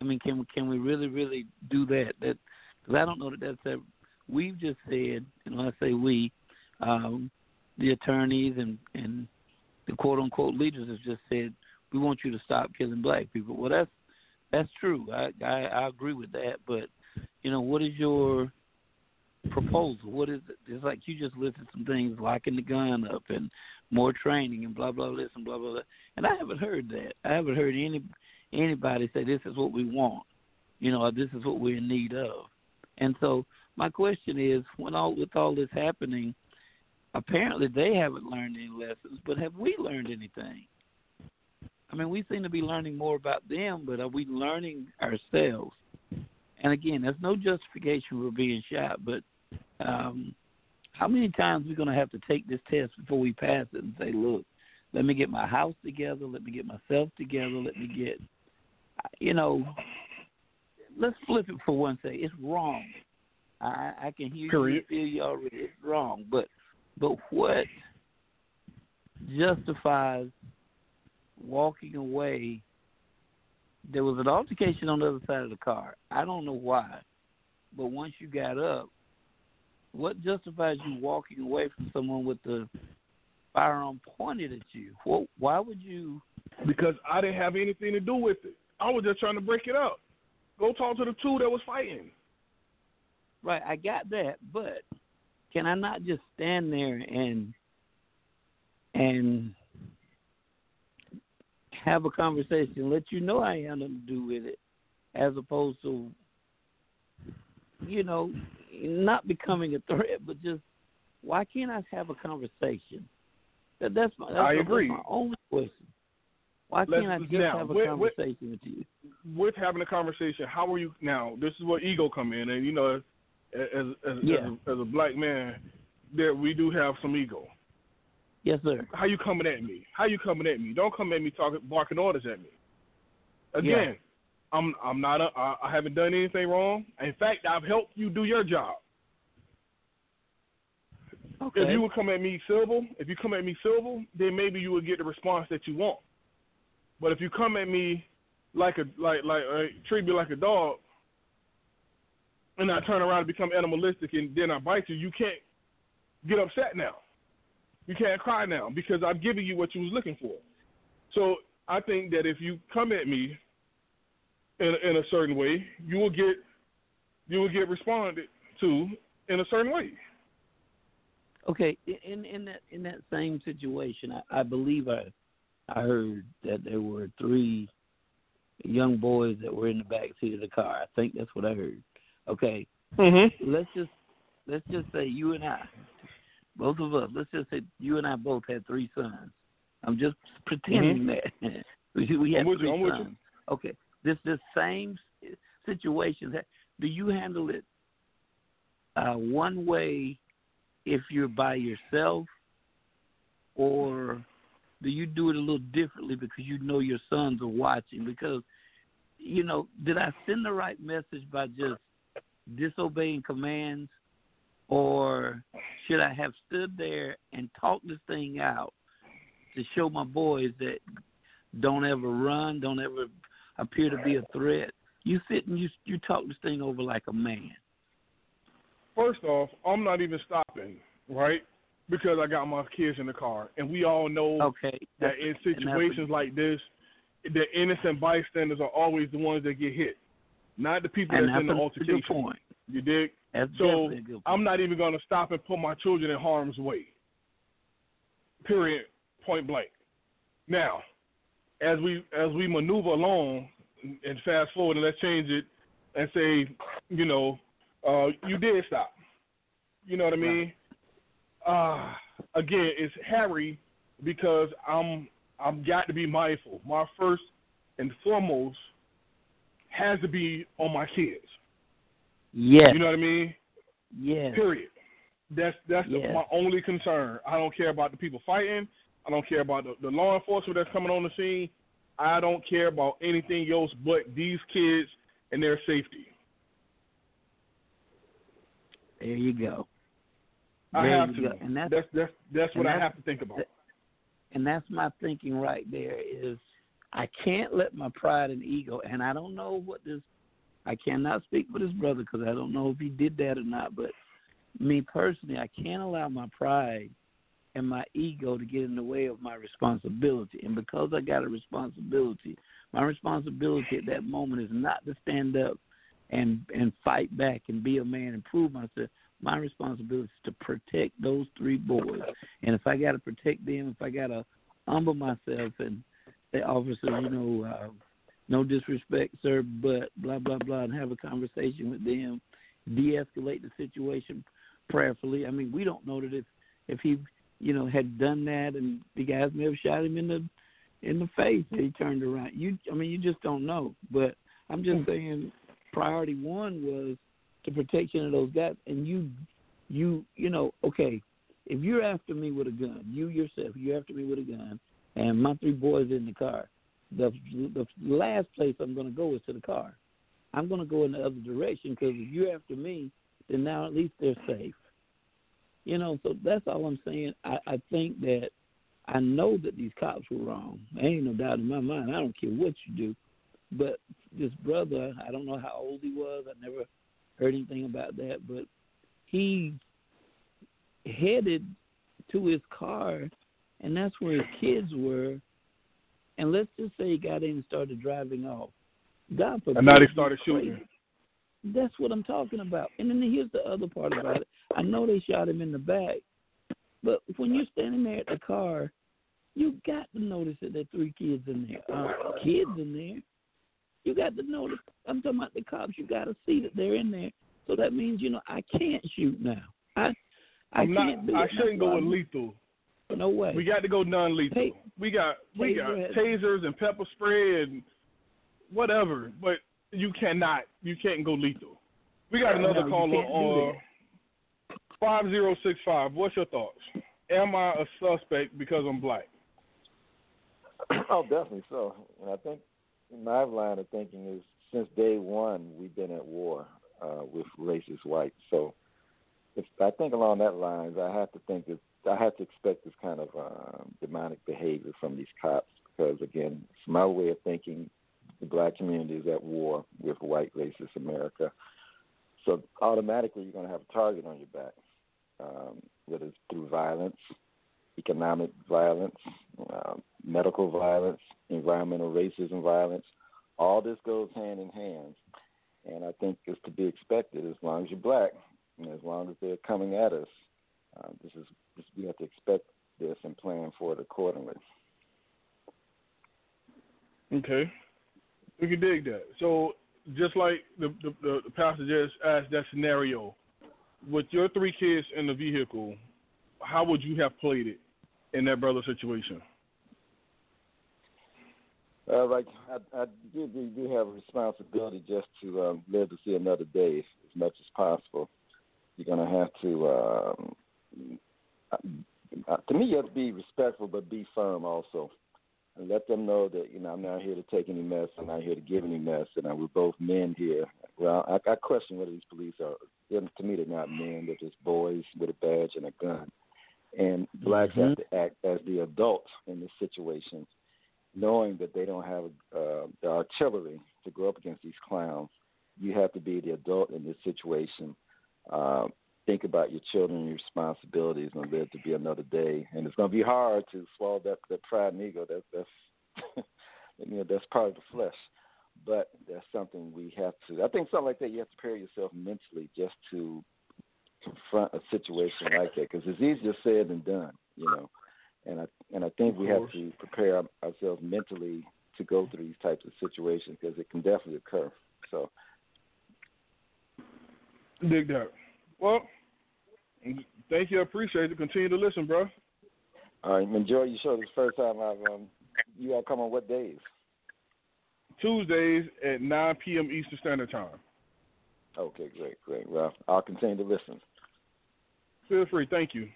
I mean, can can we really, really do that? That because I don't know that that's a. We've just said, and when I say we, um, the attorneys and and the quote unquote leaders have just said we want you to stop killing black people. Well, that's that's true. I I, I agree with that. But you know, what is your proposal? What is it? It's like you just listed some things, locking the gun up and more training and blah blah this and blah blah blah. And I haven't heard that. I haven't heard any anybody say this is what we want, you know, or this is what we're in need of. And so my question is, when all with all this happening, apparently they haven't learned any lessons, but have we learned anything? I mean, we seem to be learning more about them, but are we learning ourselves? And again, there's no justification for being shot, but um, how many times are we going to have to take this test before we pass it and say, look, let me get my house together, let me get myself together, let me get, you know, let's flip it for one second. It's wrong. I, I can hear Period. you, feel you already. It's wrong, but but what justifies walking away? There was an altercation on the other side of the car. I don't know why, but once you got up, what justifies you walking away from someone with the firearm pointed at you? Well, why would you? Because I didn't have anything to do with it. I was just trying to break it up. Go talk to the two that was fighting. Right, I got that, but can I not just stand there and and have a conversation, let you know I had nothing to do with it, as opposed to you know not becoming a threat, but just why can't I have a conversation? That, that's my that's, I my, agree. That's my only question. Why Let's- can't I just now, have a with- with- conversation with you? With having a conversation, how are you now? This is where ego come in, and you know, as as, Yeah. as, a, as a black man, there we do have some ego. Yes, sir. How you coming at me? How you coming at me? Don't come at me talking barking orders at me. Again, I'm I'm not a, I, I haven't done anything wrong. In fact, I've helped you do your job. Okay. If you would come at me civil, if you come at me civil, then maybe you would get the response that you want. But if you come at me like a like like uh, treat me like a dog, and I turn around and become animalistic, and then I bite you, you can't get upset now. You can't cry now because I've given you what you was looking for. So I think that if you come at me in in a certain way, you will get you will get responded to in a certain way. Okay, in in that in that same situation, I, I believe I I heard that there were three young boys that were in the back seat of the car. I think that's what I heard. Okay, Mm-hmm. let's just let's just say you and I both of us. Let's just say you and I both had three sons. I'm just pretending mm-hmm. that [LAUGHS] we, we had three you, sons. Okay, this this same situation. Do you handle it uh, one way if you're by yourself, or do you do it a little differently because you know your sons are watching? Because you know, did I send the right message by just disobeying commands, or should I have stood there and talked this thing out to show my boys that don't ever run, don't ever appear to be a threat? You sit and you you talk this thing over like a man. First off, I'm not even stopping, right? Because I got my kids in the car, and we all know okay. that in situations like this, the innocent bystanders are always the ones that get hit, not the people that's, that's in the altercation. Good point. You dig? That's so I'm not even going to stop and put my children in harm's way. Period. Point blank. Now, as we as we maneuver along and fast forward and let's change it and say, you know, uh, you did stop. You know what I mean? Uh, again, it's Harry because I'm I'm got to be mindful. My first and foremost has to be on my kids. Yeah. You know what I mean? Yeah. Period. That's that's yes. my only concern. I don't care about the people fighting. I don't care about the, the law enforcement that's coming on the scene. I don't care about anything else but these kids and their safety. There you go. I have to. Go. And that's that's that's, that's what that's, I have to think about. And that's my thinking right there is I can't let my pride and ego and I don't know what this I cannot speak for this brother because I don't know if he did that or not, but me personally, I can't allow my pride and my ego to get in the way of my responsibility. And because I got a responsibility, my responsibility at that moment is not to stand up and and fight back and be a man and prove myself. My responsibility is to protect those three boys. And if I got to protect them, if I got to humble myself and say, officer, you know, uh, no disrespect, sir, but blah blah blah, and have a conversation with them, de-escalate the situation prayerfully. I mean, we don't know that if if he, you know, had done that, and the guys may have shot him in the in the face, he turned around. You, I mean, you just don't know. But I'm just saying, priority one was the protection of those guys, and you, you, you know, okay, if you're after me with a gun, you yourself, you're after me with a gun, and my three boys in the car, the the last place I'm going to go is to the car. I'm going to go in the other direction because if you're after me, then now at least they're safe. You know, so that's all I'm saying. I, I think that I know that these cops were wrong. There ain't no doubt in my mind. I don't care what you do. But this brother, I don't know how old he was. I never heard anything about that. But he headed to his car, and that's where his kids were. And let's just say he got in and started driving off. God forbid. And now they started shooting. That's what I'm talking about. And then here's the other part about it. I know they shot him in the back, but when you're standing there at the car, you got to notice that there are three kids in there. Uh, kids in there. You got to notice. I'm talking about the cops. You got to see that they're in there. So that means you know I can't shoot now. I I I'm can't not, do I it. shouldn't go with lethal. No way. We got to go non-lethal. Hey, we got we got tasers and pepper spray and whatever, but you cannot you can't go lethal. We got another no, caller on five zero six five. What's your thoughts? Am I a suspect because I'm black? [CLEARS THROAT] Oh, definitely so. And I think my line of thinking is since day one we've been at war uh, with racist whites. So if I think along that lines, I have to think that I have to expect this kind of uh, demonic behavior from these cops because again, it's my way of thinking. The black community is at war with white racist America. So automatically, you're going to have a target on your back, um, whether it's through violence, economic violence, uh, medical violence, environmental racism violence. All this goes hand in hand, and I think it's to be expected as long as you're black and as long as they're coming at us. Uh, this is we have to expect this and plan for it accordingly. Okay, we can dig that. So just like the, the the pastor just asked that scenario, with your three kids in the vehicle, how would you have played it in that brother situation? Uh, like I, I do, do, have a responsibility just to um, live to see another day as much as possible. You're gonna have to. Um, to me, you have to be respectful, but be firm also, and let them know that you know I'm not here to take any mess. I'm not here to give any mess, and uh, we're both men here. Well, I, I question whether these police are. To me, they're not men. They're just boys with a badge and a gun. And blacks mm-hmm. have to act as the adults in this situation knowing that they don't have uh, the artillery to go up against these clowns, you have to be the adult in this situation. Uh, think about your children and your responsibilities and live to be another day. And it's going to be hard to swallow that, that pride and ego. That, that's, [LAUGHS] you know, that's part of the flesh. But that's something we have to. I think something like that you have to prepare yourself mentally just to confront a situation like that because it's easier said than done. You know, and I and I think we have to prepare ourselves mentally to go through these types of situations because it can definitely occur. So, dig that. Well, thank you. I appreciate it. Continue to listen, bro. All right, enjoy your show. This first time I've um, you all come on what days? Tuesdays at 9 p.m. Eastern Standard Time. Okay, great, great. Well, I'll continue to listen. Feel free. Thank you.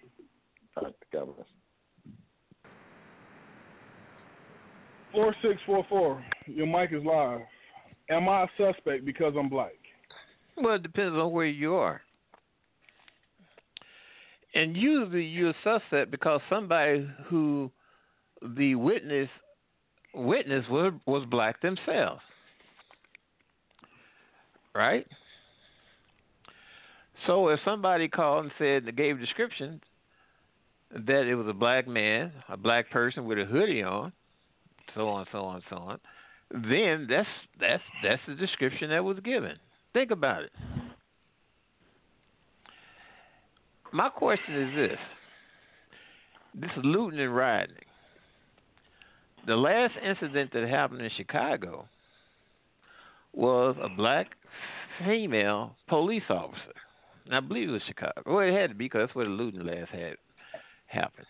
All right, God bless. Four six four four. Your mic is live. Am I a suspect because I'm black? Well, it depends on where you are. And usually you're suspect because somebody who the witness witness was was black themselves. Right? So if somebody called and said and gave a description that it was a black man, a black person with a hoodie on, so on, so on, so on, then that's that's that's the description that was given. Think about it. My question is this: This is looting and rioting. The last incident that happened in Chicago was a black female police officer. And I believe it was Chicago. Well, it had to be because that's where the looting last had happened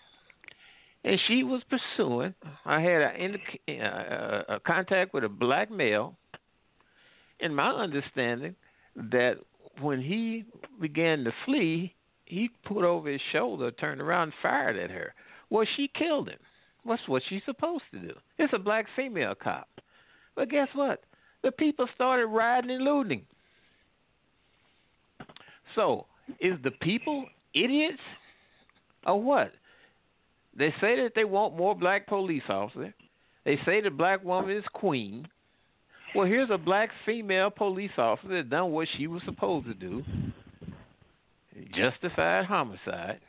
and she was pursuing. I had a, a, uh, a contact with a black male, and my understanding that when he began to flee, he put over his shoulder, turned around, and fired at her. Well, she killed him. What's what she's supposed to do? It's a black female cop. But guess what? The people started rioting and looting. So, is the people idiots or what? They say that they want more black police officers. They say the black woman is queen. Well, here's a black female police officer that done what she was supposed to do, justified homicide,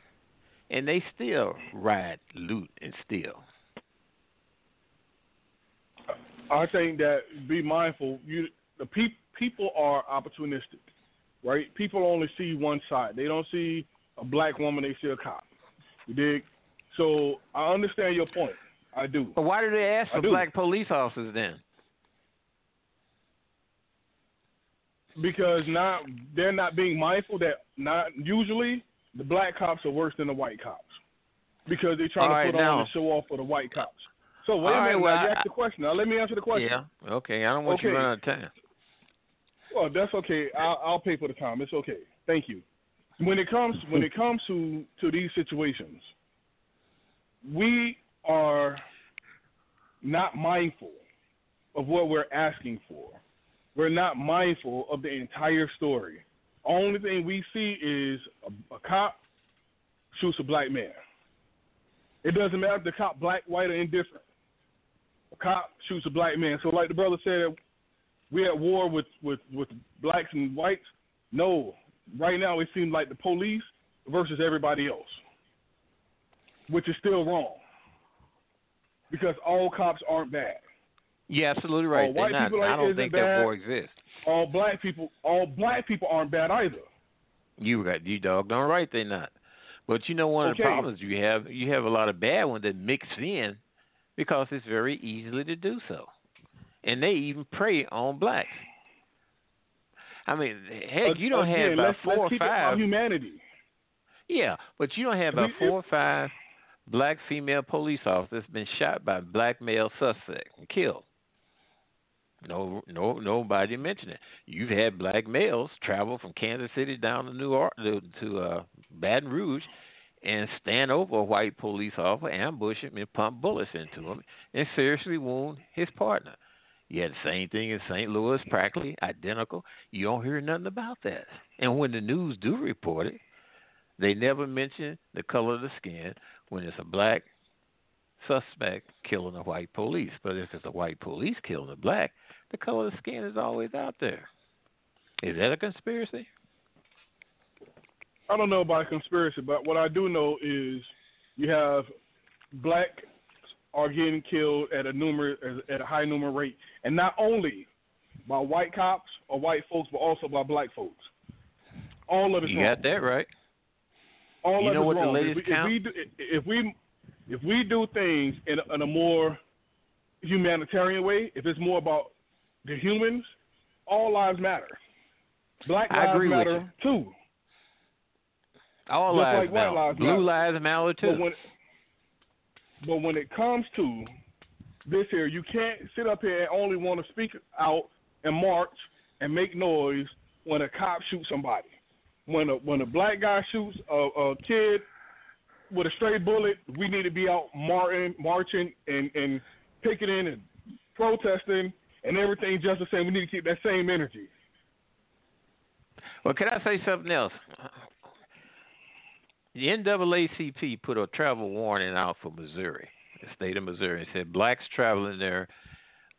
and they still ride, loot, and steal. I think that be mindful. You the pe- people are opportunistic, right? People only see one side. They don't see a black woman. They see a cop. You dig? So I understand your point. I do. But why do they ask for black police officers then? Because not they're not being mindful that not usually the black cops are worse than the white cops because they're trying All to right, put now. on and show off for the white cops. So wait All a minute, right, well, now you I- asked the question. Now let me answer the question. Yeah. Okay. I don't want you to run out of time. Well, that's okay. I'll, I'll pay for the time. It's okay. Thank you. When it comes when it comes to to these situations, we are not mindful of what we're asking for. We're not mindful of the entire story. Only thing we see is a, a cop shoots a black man. It doesn't matter if the cop black, white, or indifferent. A cop shoots a black man. So, like the brother said, we're at war with, with, with blacks and whites. No, right now it seems like the police versus everybody else, which is still wrong because all cops aren't bad. Yeah, absolutely right. All white not. people I don't think bad. that war exists. All black people, all black people aren't bad either. You got you doggone right they're not. But you know one of the problems you have you have a lot of bad ones that mix in because it's very easily to do so. And they even prey on blacks. I mean, heck, you don't Again, have about let's, four let's or keep it about five. humanity. Yeah, but you don't have about four or five black female police officers been shot by black male suspect and killed. No, no, nobody mentioned it. You've had black males travel from Kansas City down to New Orleans to uh, Baton Rouge and stand over a white police officer, ambush him, and pump bullets into him, and seriously wound his partner. You had the same thing in St. Louis, practically identical. You don't hear nothing about that. And when the news do report it, they never mention the color of the skin when it's a black suspect killing a white police. But if it's a white police killing a black, the color of the skin is always out there. Is that a conspiracy? I don't know about a conspiracy, but what I do know is you have black are getting killed at a numer at a high number rate, and not only by white cops or white folks, but also by black folks. All of it. You wrong. got that right. All you of know what wrong. the latest if, we, count? if we do, if we if we do things in a, in a more humanitarian way, if it's more about the humans, all lives matter. Black lives matter too. All Just lives like matter. lives Blue matter. lives matter too. But when but when it comes to this here, you can't sit up here and only want to speak out and march and make noise when a cop shoots somebody. When a when a black guy shoots a, a kid with a stray bullet, we need to be out marching, marching and and picketing and protesting and everything just the same. We need to keep that same energy. Well, can I say something else? The NAACP put a travel warning out for Missouri, the state of Missouri, and said blacks traveling there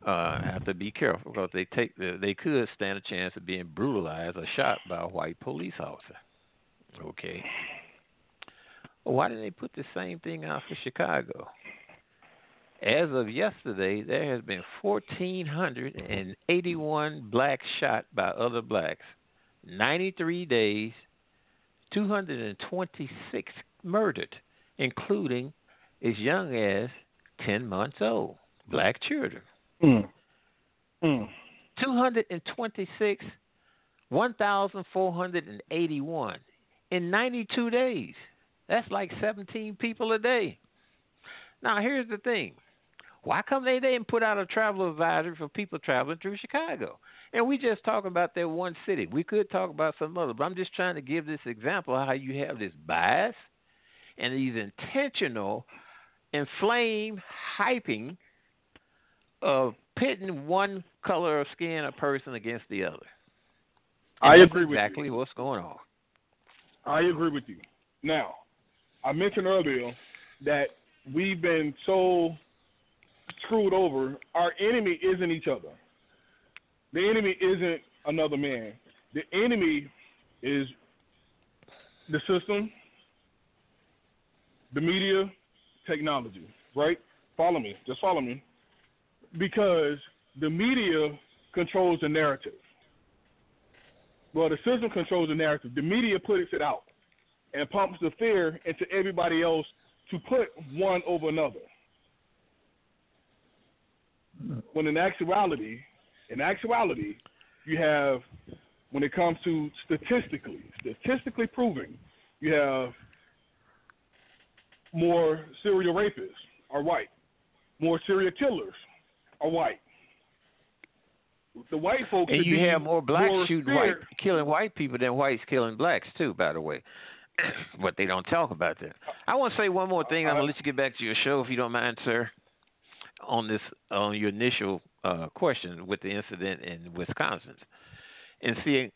uh, have to be careful because they take the, they could stand a chance of being brutalized or shot by a white police officer. Okay. Why didn't they put the same thing out for Chicago? As of yesterday, there has been 1,481 blacks shot by other blacks, 93 days, 226 murdered, including as young as 10 months old, black children. Mm. Mm. 226, 1,481 in 92 days. That's like 17 people a day. Now, here's the thing. Why come they didn't put out a travel advisory for people traveling through Chicago? And we just talk about that one city. We could talk about some other, but I'm just trying to give this example of how you have this bias and these intentional, inflamed hyping of pitting one color of skin a person against the other. And I agree with exactly what's going on. I agree with you. Now, I mentioned earlier that we've been so screwed over. Our enemy isn't each other. The enemy isn't another man. The enemy is the system, the media, technology, right? Follow me. Just follow me. Because the media controls the narrative. Well, the system controls the narrative. The media puts it out and pumps the fear into everybody else to put one over another. When in actuality, in actuality, you have when it comes to statistically, statistically proven, you have more serial rapists are white, more serial killers are white. The white folks And you have more blacks more shooting white, killing white people than whites killing blacks too. By the way, [COUGHS] but they don't talk about that. I want to say one more thing. I'm uh, gonna let you get back to your show if you don't mind, sir. On this, on your initial uh, question with the incident in Wisconsin, and see,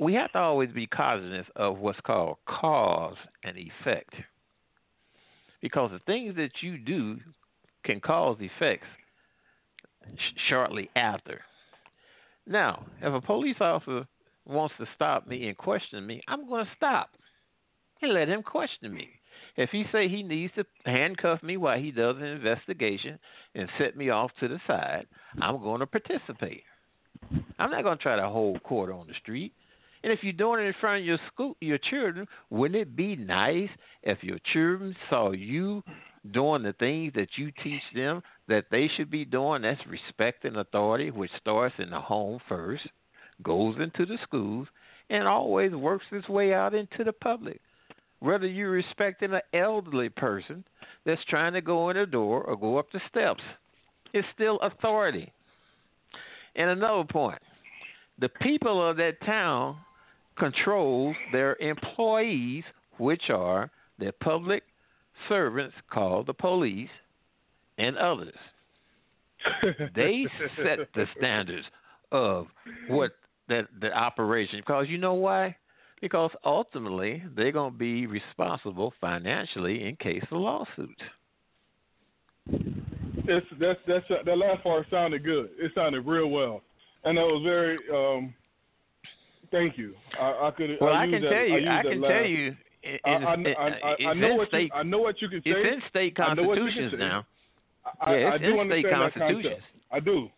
we have to always be cognizant of what's called cause and effect, because the things that you do can cause effects sh- shortly after. Now, if a police officer wants to stop me and question me, I'm going to stop and let him question me. If he say he needs to handcuff me while he does an investigation and set me off to the side, I'm going to participate. I'm not going to try to hold court on the street. And if you're doing it in front of your school, your children, wouldn't it be nice if your children saw you doing the things that you teach them that they should be doing? That's respecting authority, which starts in the home first, goes into the schools, and always works its way out into the public. Whether you're respecting an elderly person that's trying to go in a door or go up the steps. It's still authority. And another point the people of that town controls their employees, which are their public servants called the police and others. [LAUGHS] they set the standards of what that the operation because you know why? Because ultimately they're going to be responsible financially in case of lawsuits. That's that's that's that last part sounded good. It sounded real well, and that was very. um Thank you. I, I could. Well, I, I can that, tell you. I, I can tell you. In, I, know what state, you, I know what you can say. It's in state constitutions now. I, yeah, I do in state understand that concept. I do.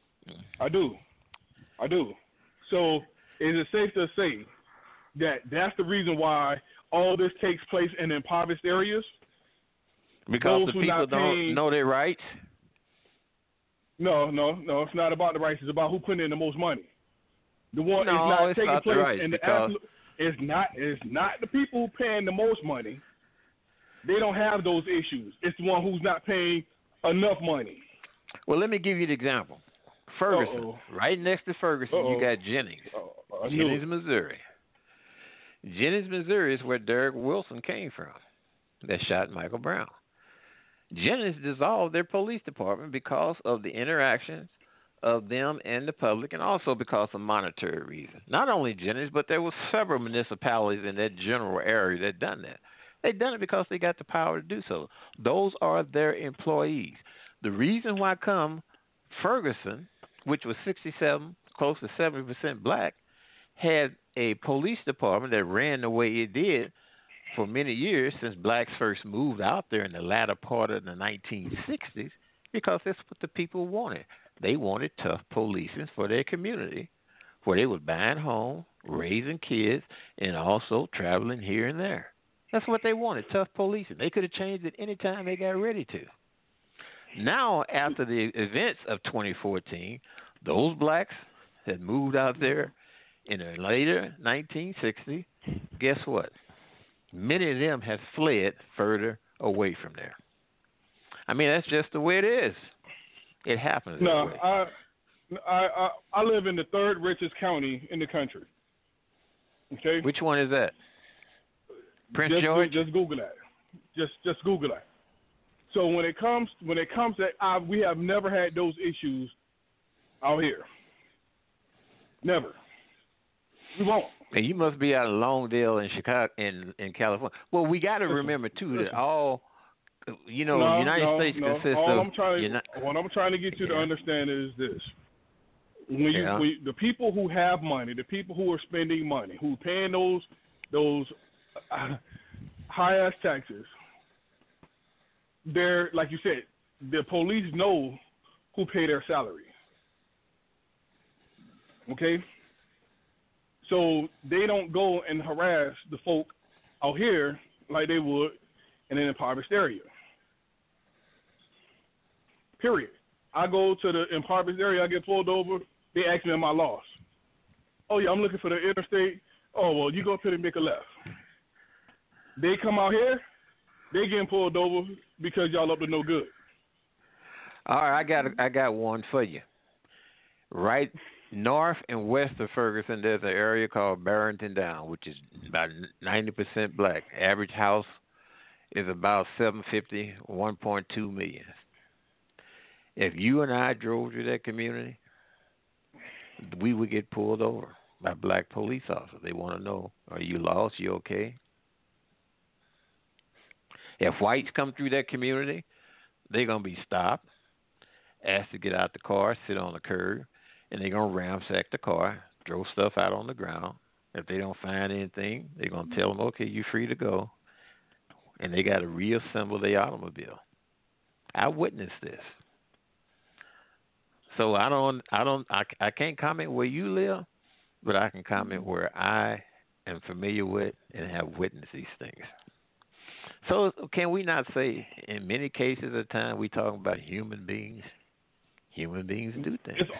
I do. I do. So is it safe to say that that's the reason why all this takes place in impoverished areas? Because Those the people don't paying- know their rights. No, no, no. It's not about the rights. It's about who putting in the most money. The one No, is not it's taking not the place rights in the absolute. It's not. It's not the people who paying the most money. They don't have those issues. It's the one who's not paying enough money. Well, let me give you an example. Ferguson, Uh-oh. right next to Ferguson, Uh-oh. you got Jennings. Oh, knew Jennings. Missouri. Jennings, Missouri is where Derek Wilson came from that shot Michael Brown. Jennings dissolved their police department because of the interactions of them and the public and also because of monetary reasons. Not only Jennings, but there were several municipalities in that general area that done that. They done it because they got the power to do so. Those are their employees. The reason why come Ferguson, which was 67, close to 70% black, had a police department that ran the way it did for many years since blacks first moved out there in the latter part of the 1960s because that's what the people wanted. They wanted tough policing for their community where they was buying home, raising kids, and also traveling here and there. That's what they wanted, tough policing. They could have changed it any time they got ready to. Now, after the events of 2014, those blacks that moved out there in the later 1960s, guess what? Many of them have fled further away from there. I mean, that's just the way it is. It happens. No. I, I, I, I live in the third richest county in the country. Okay. Which one is that? Prince just, George? Just Google that. Just, just Google that. So when it comes, when it comes that I, we have never had those issues out here. Never. We won't. And you must be out of Lawndale in Chicago in in California. Well, we got to remember too that all you know, no, United no, States no. consists All of I'm trying, Uni- what I'm trying to get you to understand is this: when you, Yeah. when, the people who have money, the people who are spending money, who paying those those uh, high ass taxes, they're like you said, the police know who pay their salary. Okay, so they don't go and harass the folk out here like they would in an impoverished area. Period. I go to the impoverished area, I get pulled over, they ask me am I lost. Oh yeah, I'm looking for the interstate. Oh well, you go up here and make a left. They come out here, they getting pulled over because y'all up to no good. All right, I got I got one for you. Right north and west of Ferguson, there's an area called Barrington Down, which is about ninety percent black. Average house is about seven fifty, one point two million. If you and I drove to that community, we would get pulled over by black police officers. They want to know, are you lost? You okay? If whites come through that community, they're gonna be stopped asked to get out the car, sit on the curb, and they're gonna ransack the car, throw stuff out on the ground. If they don't find anything, they're gonna mm-hmm. tell them, "Okay, you're free to go," and they got to reassemble their automobile. I witnessed this, so I don't, I don't, I, I can't comment where you live, but I can comment mm-hmm. where I am familiar with and have witnessed these things. So can we not say, in many cases of time, we talking about human beings? Human beings do things. It's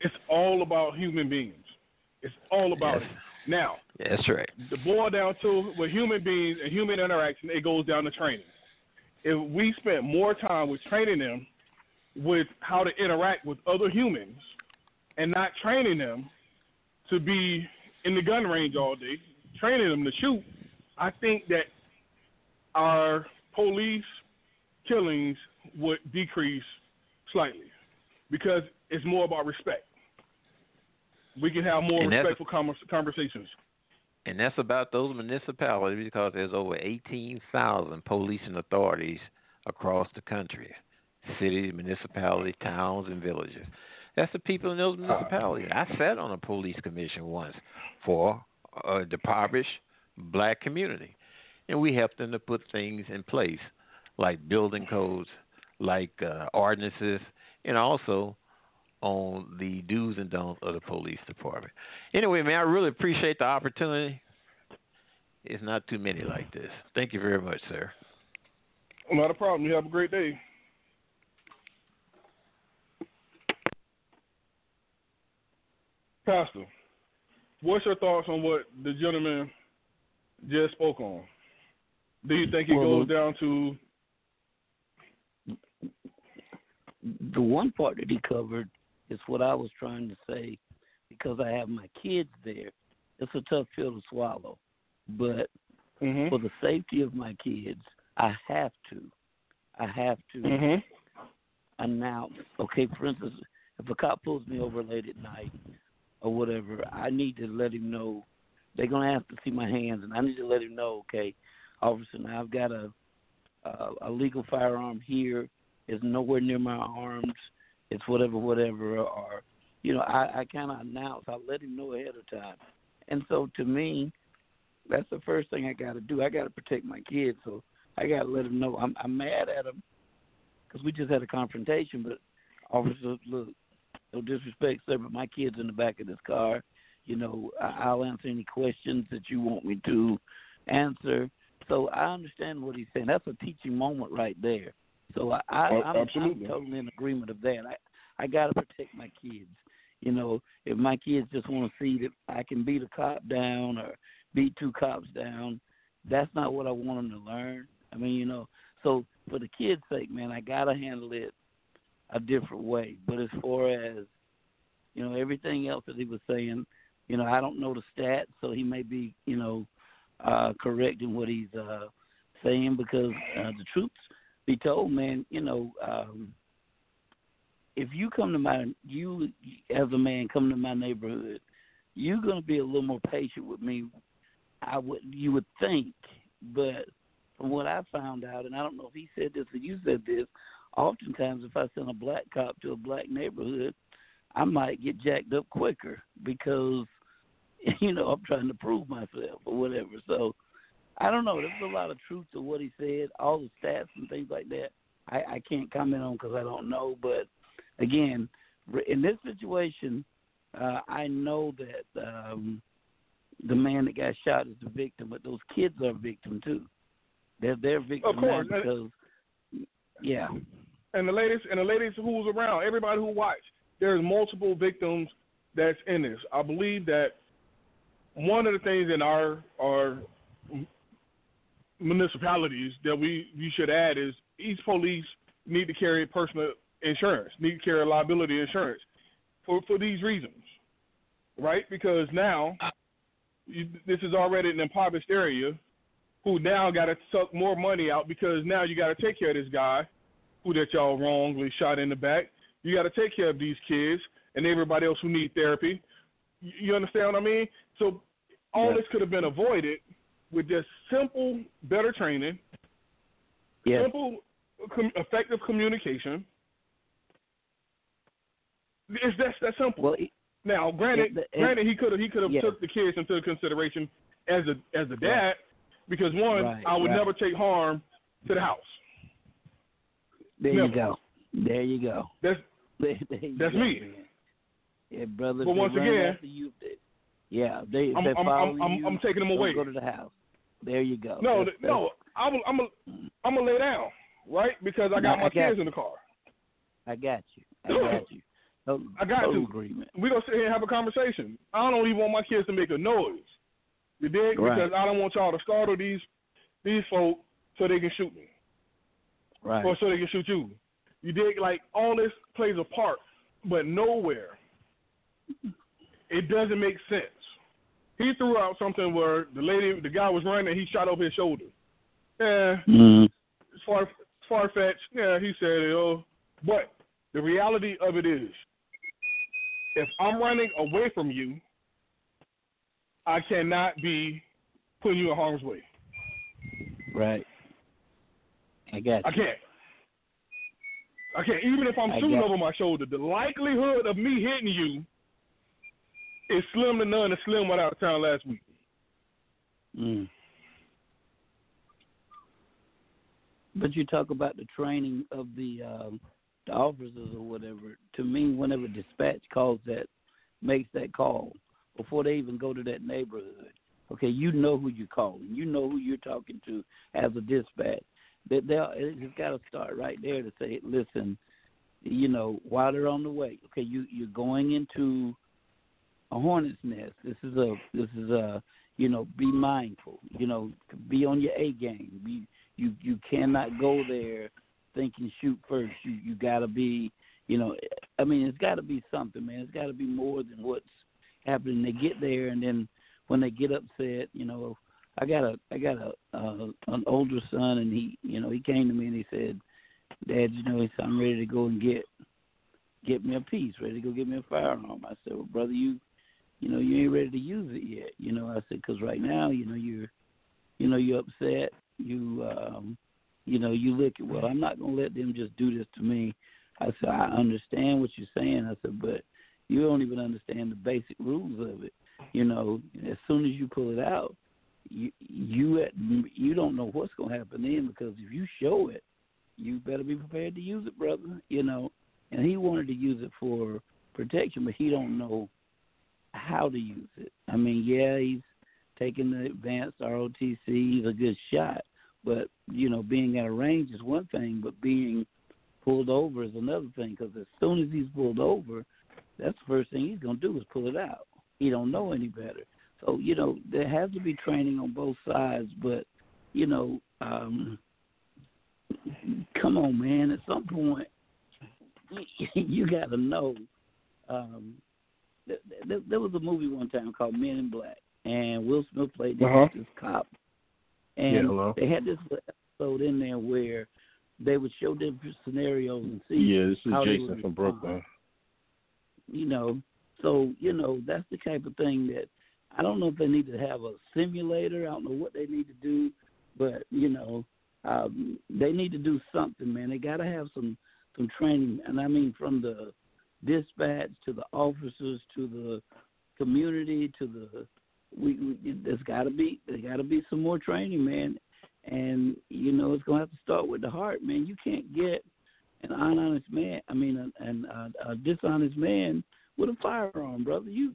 it's all about human beings. It's all about Yes. Now, That's right. the boil down to with human beings and human interaction, it goes down to training. If we spent more time with training them with how to interact with other humans and not training them to be in the gun range all day, training them to shoot, I think that our police killings would decrease slightly because it's more about respect. We can have more And respectful convers- conversations. And that's about those municipalities because there's over 18,000 policing authorities across the country cities, municipalities, towns, and villages. That's the people in those municipalities. I sat on a police commission once for a impoverished black community, and we helped them to put things in place like building codes, like uh, ordinances, and also on the do's and don'ts of the police department. Anyway, man, I really appreciate the opportunity. It's not too many like this. Thank you very much, sir. Not a problem. You have a great day. Pastor, what's your thoughts on what the gentleman just spoke on? Do you think it Well, goes down to the one part that he covered is what I was trying to say because I have my kids there. It's a tough pill to swallow, but mhm for the safety of my kids, I have to. I have to mhm announce. Okay, for instance, if a cop pulls me over late at night or whatever, I need to let him know. They're gonna have to see my hands, and I need to let him know. Okay, officer, now I've got a a, a legal firearm here. It's nowhere near my arms. It's whatever, whatever. Or you know, I, I kind of announce. I let him know ahead of time. And so to me, that's the first thing I got to do. I got to protect my kids, so I got to let him know. I'm I'm mad at him because we just had a confrontation. But officer, look, no disrespect, sir, but my kid's in the back of this car. You know, I, I'll answer any questions that you want me to answer. So I understand what he's saying. That's a teaching moment right there. So I, I Oh, I'm, I'm totally in agreement of that. I I got to protect my kids. You know, if my kids just want to see that I can beat a cop down or beat two cops down, that's not what I want them to learn. I mean, you know, so for the kids' sake, man, I gotta handle it a different way. But as far as you know, everything else that he was saying, you know, I don't know the stats, so he may be, you know, uh correct in what he's uh saying because uh, the truth be told, man, you know, um if you come to my you as a man come to my neighborhood, you're gonna be a little more patient with me. I would you would think, but from what I found out, and I don't know if he said this or you said this, oftentimes if I send a black cop to a black neighborhood, I might get jacked up quicker because [LAUGHS] you know I'm trying to prove myself or whatever. So I don't know. There's a lot of truth to what he said. All the stats and things like that, I, I can't comment on because I don't know. But again, in this situation, uh, I know that um, the man that got shot is the victim, but those kids are a victim too. They're they're victim Of course. because yeah, and the ladies and the ladies who's around, everybody who watched, there's multiple victims that's in this. I believe that one of the things in our our municipalities that we you should add is each police need to carry personal insurance, need to carry liability insurance for for these reasons, right? Because now you, this is already an impoverished area who now got to suck more money out because now you got to take care of this guy who that y'all wrongly shot in the back. You got to take care of these kids and everybody else who need therapy. You, understand what I mean? So all Yeah. this could have been avoided with just simple, better training, yeah, simple, com- effective communication. It's that's that simple. well, it- Now, granted, it- it- granted, he could have he could have Yeah. took the kids into consideration as a as a dad, because one, Right, I would right. never take harm to the house. there Never. you go, there you go. That's There, [LAUGHS] there you That's go, me. man. Yeah, brother. But once again- you, they, yeah, they, I'm I'm I'm, I'm, taking them away. Go to the house. There you go. No, That's- th- no, I'm I'm a, mm. I'm gonna lay down, right? Because I got No, my I got kids you. in the car. I got you. I got you. Total, I got total to. agreement. We gonna sit here and have a conversation. I don't even want my kids to make a noise. You dig? Right. Because I don't want y'all to startle these these folk so they can shoot me Right. or so they can shoot you. You dig? Like all this plays a part, but nowhere [LAUGHS] it doesn't make sense. He threw out something where the lady, the guy was running, he shot over his shoulder. Yeah, mm-hmm. it's far far fetched. Yeah, he said it. Oh, but the reality of it is, if I'm running away from you, I cannot be putting you in harm's way. Right. I got I can't. I can't. Even if I'm shooting over my shoulder, the likelihood of me hitting you is slim to none. As Slim went out of town last week. Mm. But you talk about the training of the um, the officers or whatever. To me, whenever dispatch calls that, makes that call before they even go to that neighborhood. Okay, you know who you're calling. You know who you're talking to as a dispatch. That they it's got to start right there to say, listen, you know, while they're on the way. Okay, you you're going into a hornet's nest. This is a this is a you know be mindful. You know, be on your A game. Be you you cannot go there thinking shoot first. You you got to be you know I mean it's got to be something, man. It's got to be more than what's happening. They get there and then when they get upset, you know, I got a I got a uh, an older son and he you know he came to me and he said, Dad, you know, I'm ready to go and get get me a piece, ready to go get me a firearm. I said, well, brother, you you know you ain't ready to use it yet. You know, I said because right now, you know, you're you know you're upset. You um you know you look at well, I'm not gonna let them just do this to me. I said I understand what you're saying. I said, but you don't even understand the basic rules of it. You know, as soon as you pull it out, you you at, you don't know what's gonna happen then because if you show it, you better be prepared to use it, brother. You know, and he wanted to use it for protection, but he don't know how to use it. I mean, yeah, he's taking the advanced ROTC. He's a good shot, but you know, being at a range is one thing, but being pulled over is another thing. Because as soon as he's pulled over, that's the first thing he's gonna do is pull it out. He don't know any better. So you know, there has to be training on both sides, but you know, um, come on, man. At some point, [LAUGHS] you got to know. Um, th- th- there was a movie one time called Men in Black, and Will Smith played this, Uh-huh. this cop, Yeah, and hello. they had this episode in there where they would show different scenarios and see. Yeah, this is Jason from. Brooklyn. You know, so you know that's the type of thing that I don't know if they need to have a simulator. I don't know what they need to do, but you know, um, they need to do something, man. They got to have some some training, and I mean from the dispatch to the officers to the community to the we, we there's got to be there got to be some more training, man. And you know it's gonna have to start with the heart, man. You can't get an honest man. I mean, an, an, a, a dishonest man with a firearm, brother. You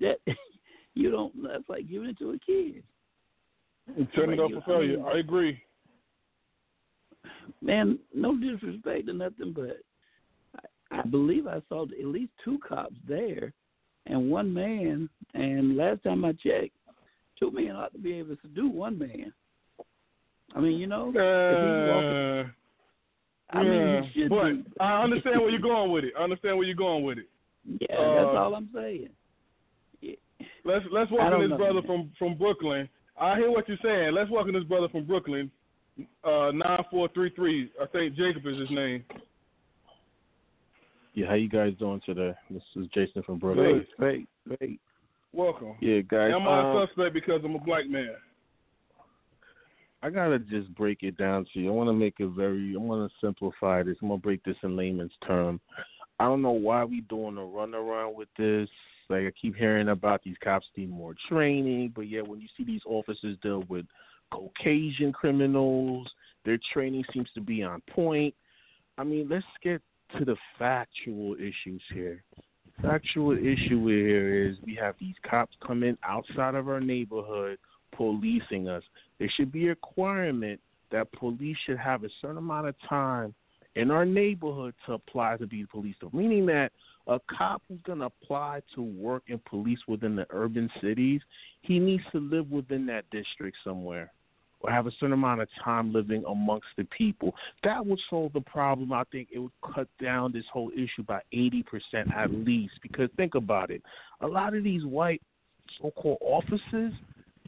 that [LAUGHS] you don't. That's like giving it to a kid. Turn it Like up for failure. I mean- I agree. Man, no disrespect or nothing, but I, believe I saw at least two cops there, and one man. And last time I checked, two men ought to be able to do one man. I mean, you know, he's walking, Uh, I mean, yeah, he should but. I understand where you're going with it. I understand where you're going with it. Yeah, uh, that's all I'm saying. Yeah. Let's let's welcome this know, brother man. from from Brooklyn. I hear what you're saying. Let's welcome this brother from Brooklyn. Uh, nine four three three. I think Jacob is his name. Yeah, how you guys doing today? This is Jason from Brooklyn. Great, great, great. Welcome. Yeah, guys. I'm um, a suspect because I'm a black man. I gotta just break it down to you. I want to make it very. I want to simplify this. I'm gonna break this in layman's term. I don't know why we doing a runaround with this. Like I keep hearing about these cops need more training, but yet when you see these officers deal with Caucasian criminals, their training seems to be on point. I mean, let's get to the factual issues here. Factual issue here is we have these cops coming outside of our neighborhood policing us. There should be a requirement that police should have a certain amount of time in our neighborhood to apply to be police, meaning that A cop who's going to apply to work in police within the urban cities, he needs to live within that district somewhere or have a certain amount of time living amongst the people. That would solve the problem. I think it would cut down this whole issue by 80% at least. Because think about it a lot of these white so called officers,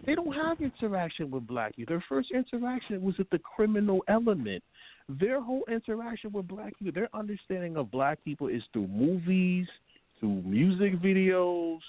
they don't have interaction with black youth. Their first interaction was with the criminal element. Their whole interaction with black youth, their understanding of black people is through movies, through music videos,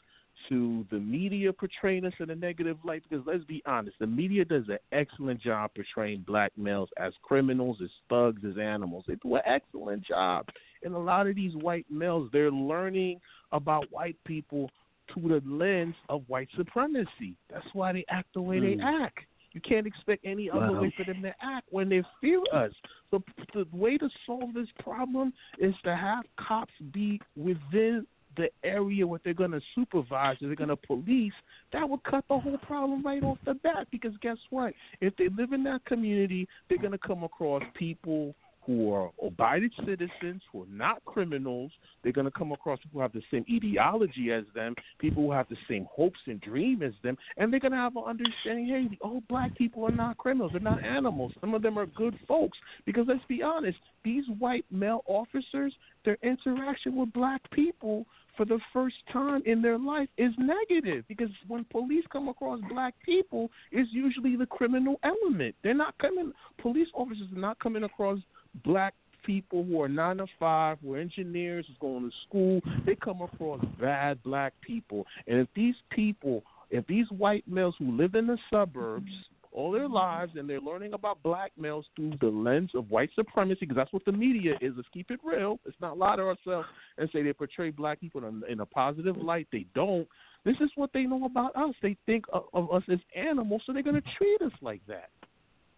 to the media portraying us in a negative light because let's be honest, the media does an excellent job portraying black males as criminals, as thugs, as animals. They do an excellent job. And a lot of these white males, they're learning about white people through the lens of white supremacy. That's why they act the way mm. they act. You can't expect any other wow. way for them to act when they fear us. So the way to solve this problem is to have cops be within the area where they're going to supervise they're going to police, that would cut the whole problem right off the bat. Because guess what? If they live in that community, they're going to come across people who are abided citizens, who are not criminals. They're going to come across people who have the same ideology as them, people who have the same hopes and dreams as them, and they're going to have an understanding hey, the old black people are not criminals. They're not animals. Some of them are good folks. Because let's be honest, these white male officers, their interaction with black people for the first time in their life is negative because when police come across black people, it's usually the criminal element. They're not coming. Police officers are not coming across black people who are nine to five, who are engineers, who's going to school. They come across bad black people, and if these people, if these white males who live in the suburbs mm-hmm. All their lives and they're learning about black males through the lens of white supremacy because that's what the media is. Let's keep it real. Let's not lie to ourselves and say they portray black people in, a, in a positive light. They don't. This is what they know about us. They think of, of us as animals, so they're going to treat us like that.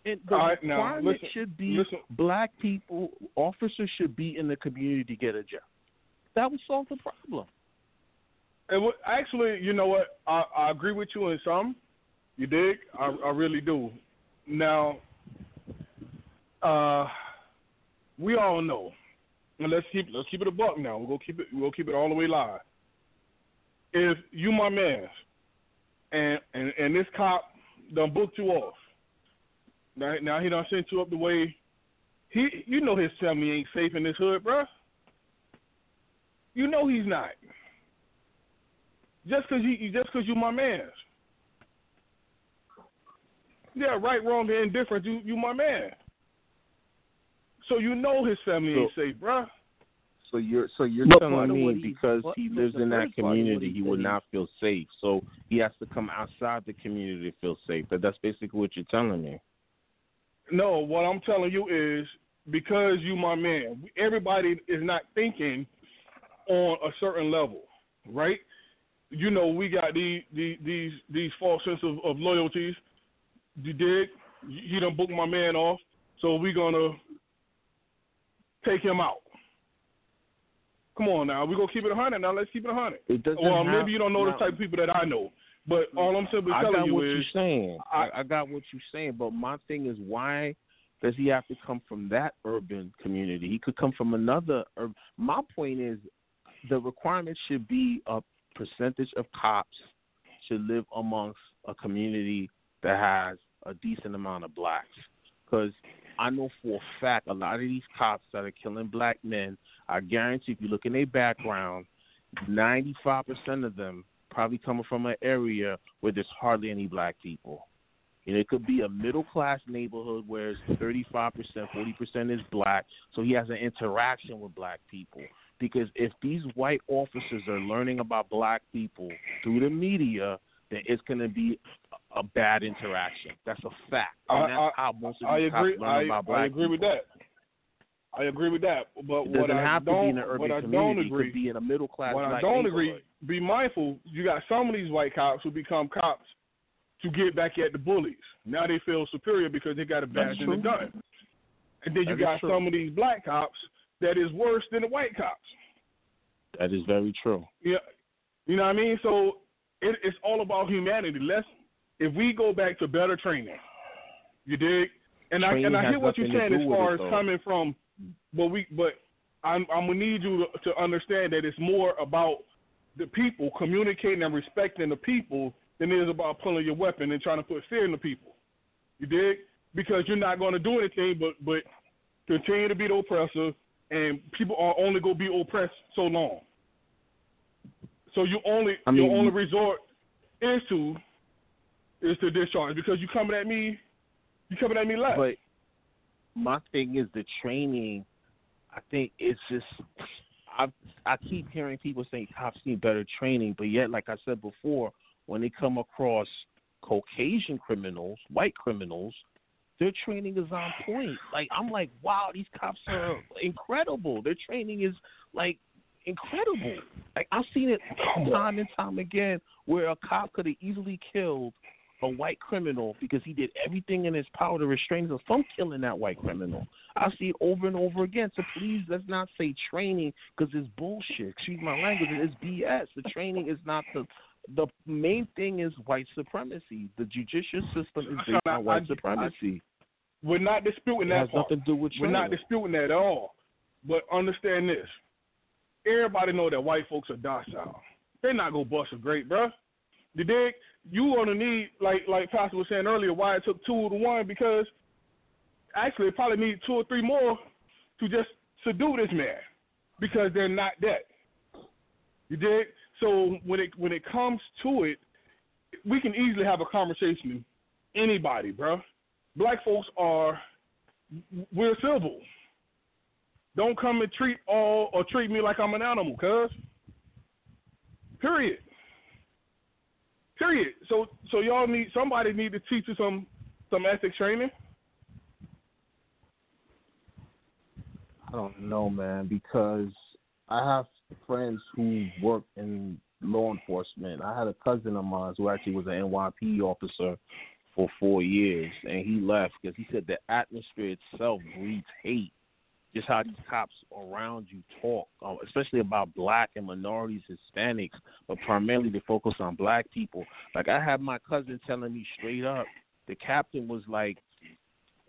And the right, requirement listen, should be listen. black people, officers should be in the community to get a job. That would solve the problem. And actually, you know what? I, I agree with you in some, you dig? I, I really do. Now, uh, we all know, and let's keep let's keep it a buck now. We'll keep it we'll keep it all the way live. If you my man, and and and this cop done booked you off. Now now he done sent you up the way. He you know his family ain't safe in this hood, bruh. You know he's not. Just cause you just cause you my man. Yeah, right, wrong, and indifferent. You you my man. So you know his family so, ain't safe, bruh. So you're so you're no, telling me because he lives in that community, he would not feel safe. So he has to come outside the community to feel safe. But that's basically what you're telling me. No, what I'm telling you is because you my man. Everybody is not thinking on a certain level, right? You know, we got these these these, these false sense of, of loyalties you dig? He done booked my man off, so we gonna take him out. Come on now, we gonna keep it a hundred. Now let's keep it a hundred. It doesn't. Well, maybe you don't know the type of people that I know, but all I'm simply telling I got you what is, you're saying. I, I got what you're saying, but my thing is why does he have to come from that urban community? He could come from another. My point is, the requirement should be a percentage of cops should live amongst a community that has a decent amount of blacks. Because I know for a fact a lot of these cops that are killing black men, I guarantee if you look in their background, 95% of them probably coming from an area where there's hardly any black people. Know, it could be a middle class neighborhood where 35%, 40% is black, so he has an interaction with black people. Because if these white officers are learning about black people through the media, then it's going to be a bad interaction. That's a fact. And I, that's how most of I agree. learn I, about black I agree people. with that. I agree with that. But It what doesn't I have don't, to be in an urban what I community. don't agree, could be in a middle class what I don't agree, be mindful. You got some of these white cops who become cops to get back at the bullies. Now they feel superior because they got a badge and a gun. And then you That is got true. some of these black cops that is worse than the white cops. That is very true. Yeah, you know what I mean. So it, it's all about humanity. Let's if we go back to better training, you dig? And I and I hear what you're saying as far as though. coming from, but we but I'm, I'm gonna need you to, to understand that it's more about the people communicating and respecting the people than it is about pulling your weapon and trying to put fear in the people. You dig? Because you're not going to do anything but but continue to be the oppressor, and people are only going to be oppressed so long. So you only I mean, your only resort is to is to discharge because you coming at me, you coming at me left. But my thing is the training. I think it's just I I keep hearing people say cops need better training, but yet, like I said before, when they come across Caucasian criminals, white criminals, their training is on point. Like I'm like, wow, these cops are incredible. Their training is like incredible. Like I've seen it time and time again where a cop could have easily killed a white criminal because he did everything in his power to restrain himself from killing that white criminal. I see it over and over again. So please, let's not say training because it's bullshit. Excuse my language. It's BS. The training is not the the main thing is white supremacy. The judicial system is based on white supremacy. We're not disputing It that has part. nothing to do with We're not disputing that at all. But understand this. Everybody know that white folks are docile. They're not gonna bust a grape, bruh. You dig? You gonna need like like Pastor was saying earlier, why it took two to one because actually it probably need two or three more to just subdue this man because they're not that. You dig? So when it when it comes to it, we can easily have a conversation anybody, bro. Black folks are we're civil. Don't come and treat all or treat me like I'm an animal, cuz. Period. Period. So so y'all need somebody need to teach you some some ethics training. I don't know, man, because I have friends who work in law enforcement. I had a cousin of mine who actually was an NYP officer for four years, and he left because he said the atmosphere itself breeds hate. Just how these cops around you talk, uh, especially about black and minorities, Hispanics, but primarily they focus on black people. Like I had my cousin telling me straight up, the captain was like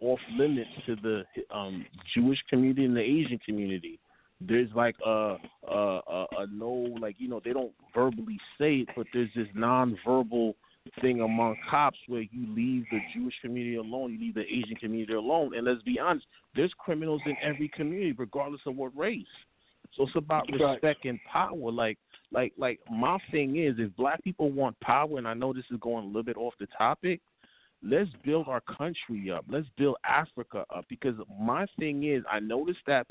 off limits to the um Jewish community and the Asian community. There's like a a, a, a no like you know they don't verbally say it, but there's this non-verbal thing among cops where you leave the Jewish community alone, you leave the Asian community alone, and let's be honest, there's criminals in every community, regardless of what race. So it's about Right. respect and power. Like like like my thing is, if black people want power, and I know this is going a little bit off the topic, let's build our country up. Let's build Africa up. Because my thing is, I noticed that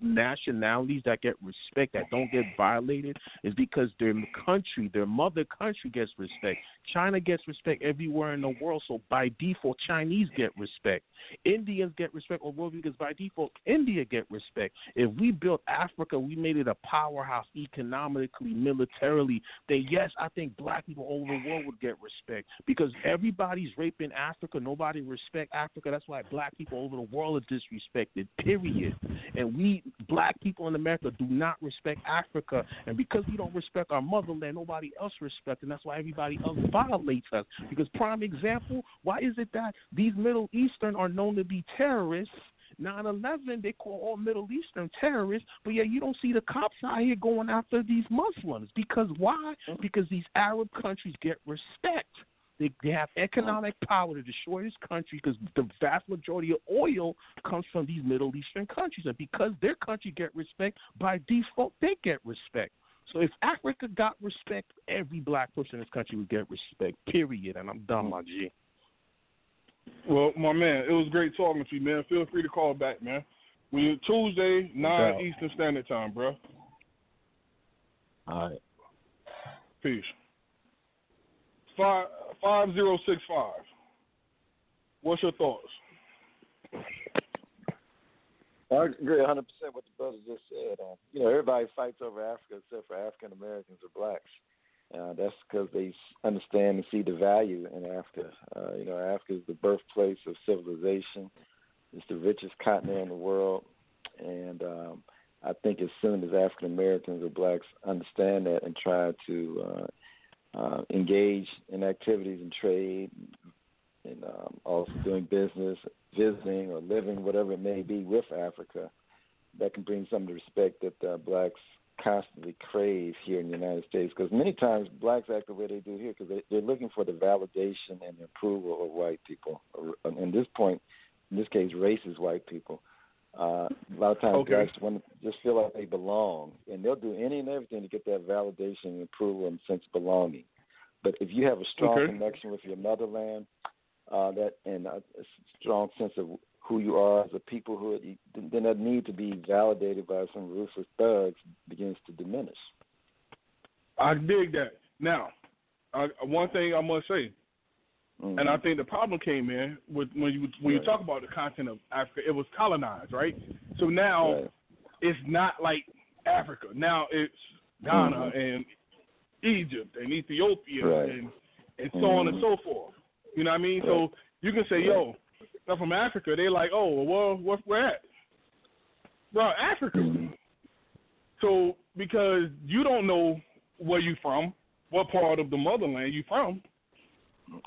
nationalities that get respect, that don't get violated, is because their country, their mother country gets respect. China gets respect everywhere in the world. So by default, Chinese get respect. Indians get respect overall because by default, India get respect. If we built Africa, we made it a powerhouse economically, militarily, then yes, I think black people all over the world would get respect because everybody's raping Africa. Nobody respect Africa. That's why black people over the world are disrespected. Period. And we black people in America do not respect Africa, and because we don't respect our motherland, nobody else respects, and that's why everybody else violates us. Because prime example, why is it that these Middle Eastern are known to be terrorists? 9/11, they call all Middle Eastern terrorists, but yeah, you don't see the cops out here going after these Muslims because why? Mm. Because these Arab countries get respect. They, they have economic power to destroy this country because the vast majority of oil comes from these Middle Eastern countries, and because their country get respect, by default they get respect. So if Africa got respect, every black person in this country would get respect. Period. And I'm done, my G. Well, my man, it was great talking to you, man. Feel free to call back, man. We Tuesday, nine. Eastern Standard Time, bro. All right. Peace. Five five zero six five. What's your thoughts? I agree 100% with what the brother just said. Uh, you know, everybody fights over Africa except for African Americans or blacks. Uh, that's because they understand and see the value in Africa. Uh, you know, Africa is the birthplace of civilization. It's the richest continent in the world, and um, I think as soon as African Americans or blacks understand that and try to uh, uh, engage in activities and trade, and um, also doing business, visiting or living, whatever it may be, with Africa, that can bring some of the respect that uh, blacks constantly crave here in the United States. Because many times blacks act the way they do here because they, they're looking for the validation and the approval of white people. In this point, in this case, racist white people. Uh, a lot of times okay. blacks want to just feel like they belong, and they'll do any and everything to get that validation and approval and sense of belonging. But if you have a strong okay. connection with your motherland, uh, that and a, a strong sense of who you are as a peoplehood, then that need to be validated by some ruthless thugs begins to diminish. I dig that. Now, uh, one thing I must say, mm-hmm. and I think the problem came in with when you when right. you talk about the content of Africa, it was colonized, right? So now right. it's not like Africa. Now it's Ghana mm-hmm. and Egypt and Ethiopia right. and and so mm-hmm. on and so forth. You know what I mean? So you can say, yo, they're from Africa. They're like, oh, well, where, where at? Bro, Africa. Mm-hmm. So because you don't know where you from, what part of the motherland you from.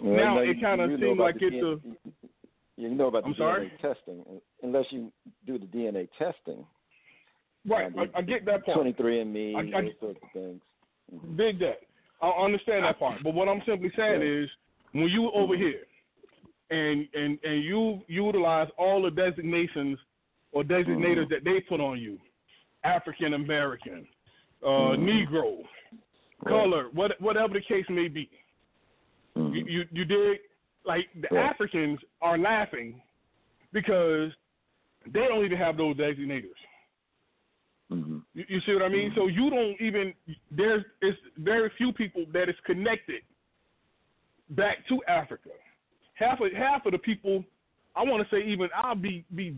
Well, now no, it kind of seems like it's DNA, a. You know about the I'm DNA sorry? testing, unless you do the DNA testing. Right, I, I get that part. 23andMe, I- I- those sorts of things. Mhm. Big that. I understand that part. But what I'm simply saying Yeah. is, when you over Mm-hmm. here, and and and you utilize all the designations or designators Mhm. that they put on you, African American, uh, Mhm. Negro, Right. color, what whatever the case may be. Mhm. You, you you dig? Like the. Africans are laughing because they don't even have those designators. Mhm. You, you see what I mean? Mhm. So you don't even there's it's very few people that is connected back to Africa. Half of half of the people, I want to say even I'll be be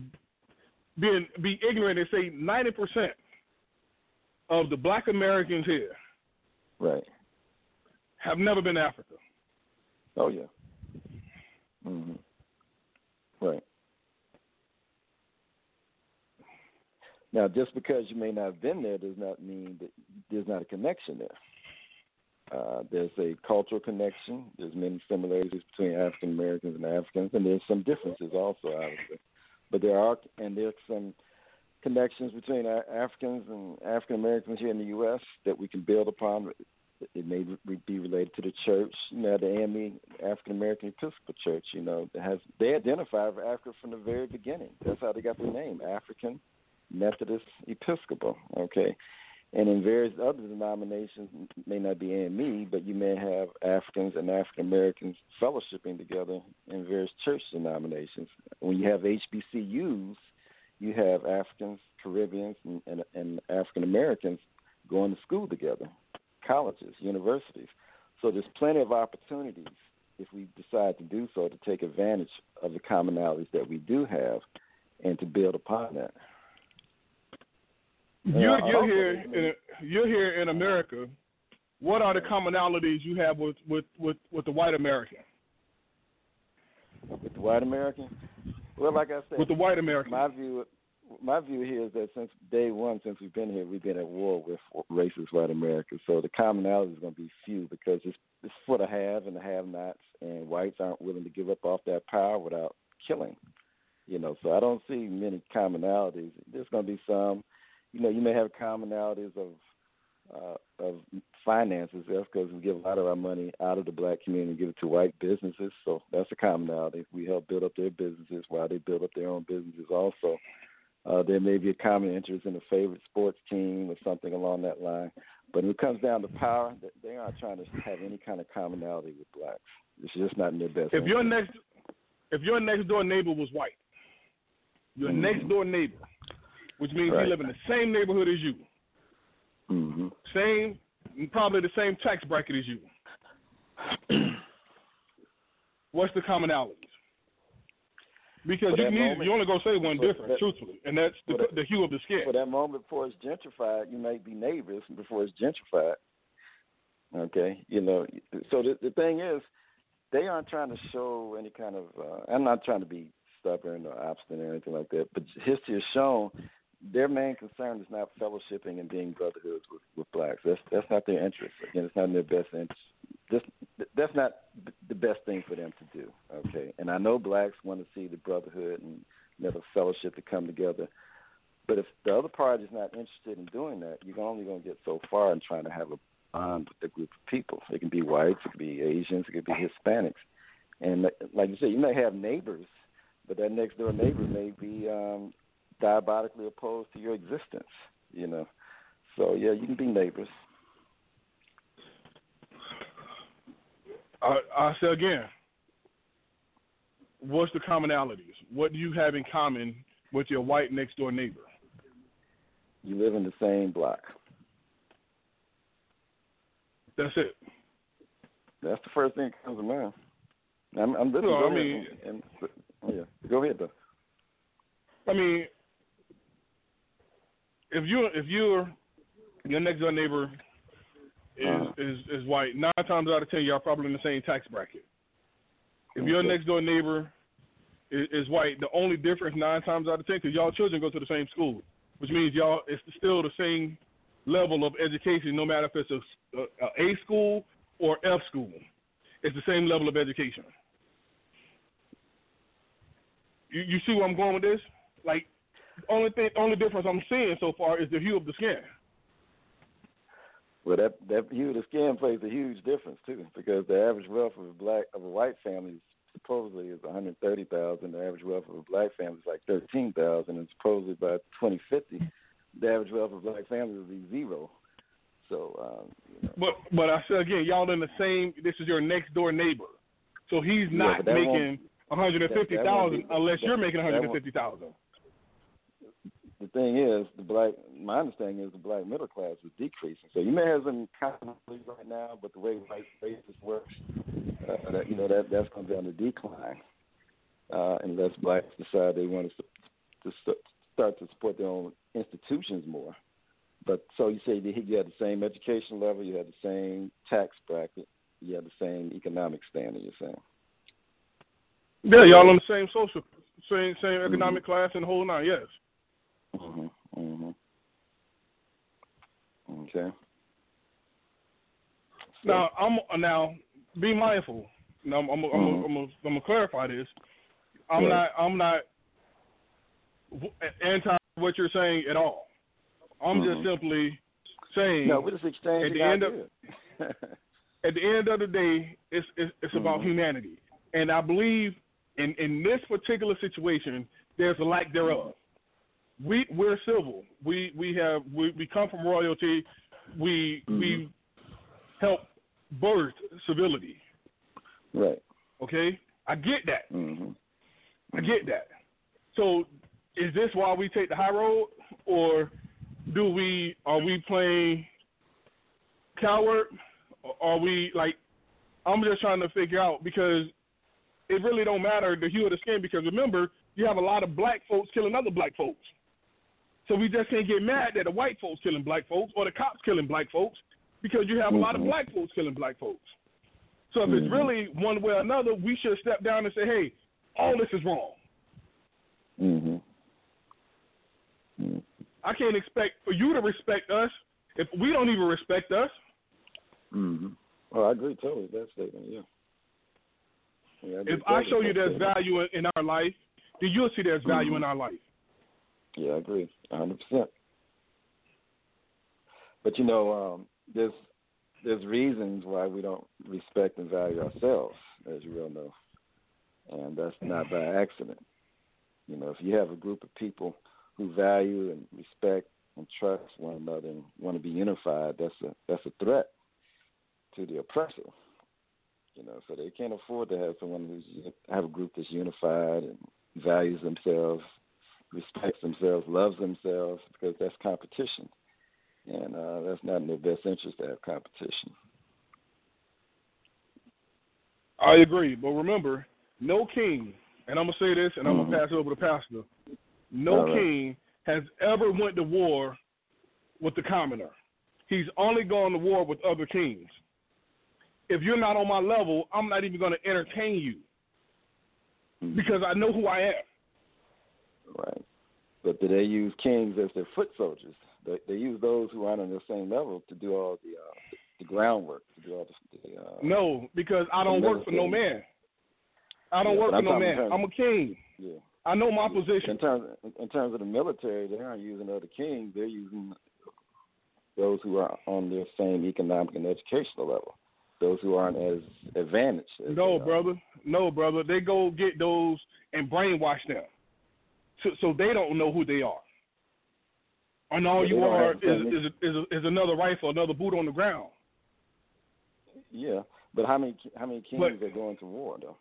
being be ignorant and say ninety percent of the Black Americans here Right. have never been to Africa. Oh yeah. Mhm. Right. Now, just because you may not have been there does not mean that there's not a connection there. Uh, there's a cultural connection. There's many similarities between African Americans and Africans, and there's some differences also, obviously. But there are, and there's some connections between Africans and African Americans here in the U.S. that we can build upon. It may be related to the church. You know, the AME African American Episcopal Church. You know, that has they identify with Africa from the very beginning. That's how they got their name, African Methodist Episcopal. Okay, and in various other denominations, may not be AME, but you may have Africans and African Americans fellowshipping together in various church denominations. When you have HBCUs, you have Africans, Caribbeans, and, and, and African Americans going to school together, colleges, universities. So there's plenty of opportunities if we decide to do so to take advantage of the commonalities that we do have and to build upon that. You're, you're here. In, you're here in America. What are the commonalities you have with with with, with the white American? With the white American, well, like I said, With the white American. my view, my view here is that since day one, since we've been here, we've been at war with racist white America. So the commonality is going to be few because it's it's for the have and the have-nots, and whites aren't willing to give up off that power without killing. You know, so I don't see many commonalities. There's going to be some. You know, you may have commonalities of uh, of finances. That's because we give a lot of our money out of the black community and give it to white businesses. So that's a commonality. We help build up their businesses while they build up their own businesses. Also, uh, there may be a common interest in a favorite sports team or something along that line. But when it comes down to power, they aren't trying to have any kind of commonality with blacks. It's just not in their best. If your next if your next door neighbor was white, your Mhm. next door neighbor, which means Right. he live in the same neighborhood as you, hmm same probably the same tax bracket as you. [CLEARS THROAT] What's the commonalities? Because you need moment- you only gonna say one difference, truthfully, and that's the, that- the hue of the skin. for that moment before it's gentrified, you may be neighbors before it's gentrified. Okay, you know. So the the thing is, they aren't trying to show any kind of. Uh, I'm not trying to be stubborn or obstinate or anything like that, but history has shown their main concern is not fellowshipping and being brotherhoods with, with blacks. That's that's not their interest. Again, it's not in their best interest. This that's not the best thing for them to do. Okay, and I know blacks want to see the brotherhood and you know, fellowship to come together, But if the other party is not interested in doing that, you're only going to get so far in trying to have a bond with a group of people. It can be whites, it can be Asians, it can be Hispanics, and like you said, you may have neighbors, but that next door neighbor may be um, diabolically opposed to your existence. You know, so yeah, you can be neighbors. I, I say again, what's the commonalities? What do you have in common with your white next door neighbor? You live in the same block. That's it. That's the first thing that comes to mind. I'm, I'm listening. No, I mean, and, and, yeah, go ahead though. I mean, if you if you're your next door neighbor is, uh-huh. is is white, nine times out of ten y'all probably in the same tax bracket. If okay. your next door neighbor is, is white, the only difference nine times out of ten, because y'all children go to the same school, which means y'all it's still the same level of education, no matter if it's a, a, a school or F school. It's the same level of education. You, you see where I'm going with this? Like, only thing, only difference I'm seeing so far is the hue of the skin. Well, that that hue of the skin plays a huge difference too, because the average wealth of a black of a white family supposedly is 130,000. The average wealth of a black family is like 13,000, and supposedly by 2050, the average wealth of black family will be zero. So, um, you know. but but I said again, y'all in the same. This is your next door neighbor, so he's not yeah, making 150,000 unless you're making 150,000 the thing is, the black. My understanding is the black middle class is decreasing. So you may have some confidence right now, but the way white races works, uh, that, you know that that's going to be on the decline uh, unless blacks decide they want to, to start to support their own institutions more. But so you say you had the same education level, you had the same tax bracket, you had the same economic standing. You're saying? Yeah, y'all on the same social, same same economic mm-hmm. class and whole nine. Yes. Mhm. Mhm. Okay. Now I'm now be mindful. Now I'm I'm mm-hmm. I'm, I'm, I'm, gonna clarify this. I'm not I'm not anti what you're saying at all. I'm mm-hmm. just simply saying. No, we're just exchanging at the end of [LAUGHS] at the end of the day, it's it's, it's mm-hmm. about humanity, and I believe in in this particular situation, there's a lack thereof we we're civil. We we have we, we come from royalty. We mm-hmm. we help birth civility. Right. Okay. I get that. Mm-hmm. I get that. So is this why we take the high road, or do we are we playing coward? Or are we like? I'm just trying to figure out because it really don't matter the hue of the skin because remember you have a lot of black folks killing other black folks. So we just can't get mad that the white folks killing black folks or the cops killing black folks because you have mm-hmm. a lot of mm-hmm. black folks killing black folks. So if mm-hmm. it's really one way or another, we should step down and say, hey, all this is wrong. Mm-hmm. mm-hmm. I can't expect for you to respect us if we don't even respect us. Mm-hmm. Well, I agree totally with that statement. Yeah. yeah I if I show you there's value in our life, then you'll see there's value in mm-hmm. our life. Yeah, I agree, hundred percent. But you know, um, there's there's reasons why we don't respect and value ourselves, as you well know, and that's not by accident. You know, if you have a group of people who value and respect and trust one another and want to be unified, that's a that's a threat to the oppressor. You know, so they can't afford to have someone who's have a group that's unified and values themselves respects themselves, loves themselves, because that's competition. And uh, that's not in their best interest to have competition. I agree. But remember, no king, and I'm going to say this and I'm mm-hmm. going to pass it over to Pastor, no right. king has ever went to war with the commoner. He's only gone to war with other kings. If you're not on my level, I'm not even going to entertain you mm-hmm. because I know who I am. Right. But do they use kings as their foot soldiers? They, they use those who aren't on the same level to do all the uh, the groundwork, to do all the. the uh, no, because I don't work for no man. I don't yeah, work for no man. I'm a king. Yeah, I know my position. In terms in terms of the military, they aren't using other kings. They're using those who are on their same economic and educational level. Those who aren't as advantaged. As no, brother. No, brother. They go get those and brainwash them, so, so they don't know who they are. And all you are is is, is is another rifle, another boot on the ground. Yeah, but how many how many kings but, are going to war though?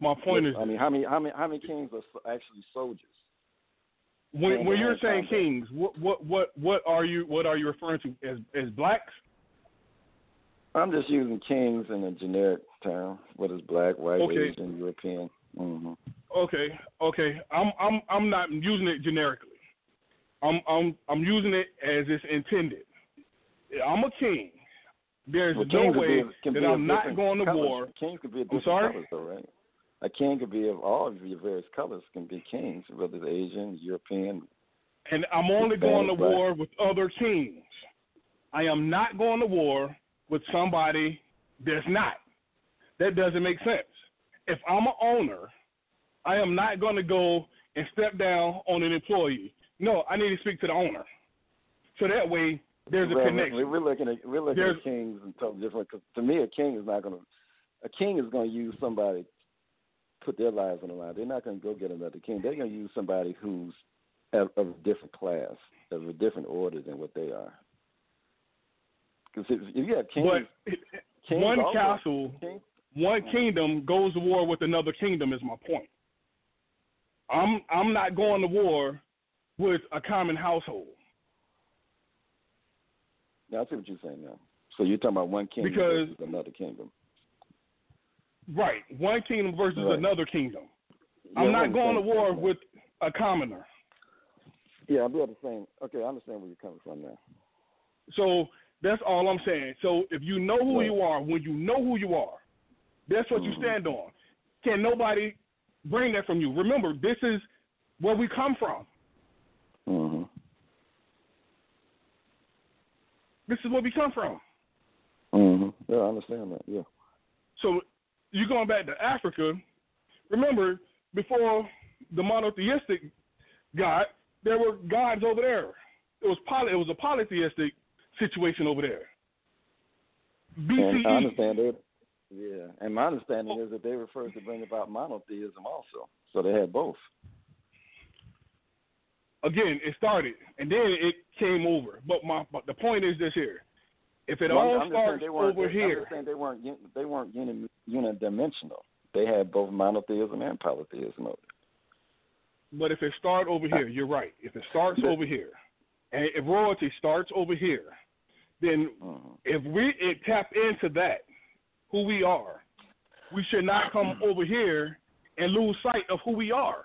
My point is, I mean, how many how many how many kings are actually soldiers? When when you're saying kings, what what what what are you what are you referring to as as blacks? I'm just using kings in a generic term. What is black, white, okay. Asian, European? Mm-hmm. Okay, okay. I'm I'm I'm not using it generically. I'm I'm I'm using it as it's intended. I'm a king. There's well, no way be, that I'm not going to colors. war. Kings could be a different sorry? colors, though, right? A king could be of all of your various colors. Can be kings, whether it's Asian, European. And I'm only going to war with other kings. I am not going to war with somebody that's not. That doesn't make sense. If I'm an owner, I am not going to go and step down on an employee. No, I need to speak to the owner. So that way, there's a well, connection. We're looking at we're looking there's, at kings and totally different. Cause to me, a king is not going to. A king is going to use somebody, put their lives on the line. They're not going to go get another king. They're going to use somebody who's of, of a different class, of a different order than what they are. Because if, if you have kings, but kings one also, castle, kings, one kingdom goes to war with another kingdom. Is my point. I'm I'm not going to war with a common household. Yeah, I see what you're saying now. So you're talking about one kingdom because, versus another kingdom. Right, one kingdom versus right. another kingdom. Yeah, I'm not going to war with a commoner. Yeah, I'm the same. Okay, I understand where you're coming from now. So that's all I'm saying. So if you know who right. you are, when you know who you are, that's what mm-hmm. you stand on. Can nobody bring that from you? Remember, this is where we come from. Mm-hmm. This is where we come from. Mm-hmm. Yeah, I understand that. Yeah. So you're going back to Africa? Remember, before the monotheistic God, there were gods over there. It was poly, It was a polytheistic situation over there. BCE. And I understand it. Yeah, and my understanding is that they were first to bring about monotheism also. So they had both. Again, it started, and then it came over. But my but the point is this here: if it well, all I'm starts over they, here, I'm saying they weren't they weren't uni, unidimensional. They had both monotheism and polytheism over But if it starts over here, you're right. If it starts over here, and if royalty starts over here, then mm-hmm. if we it tap into that, who we are, we should not come over here and lose sight of who we are.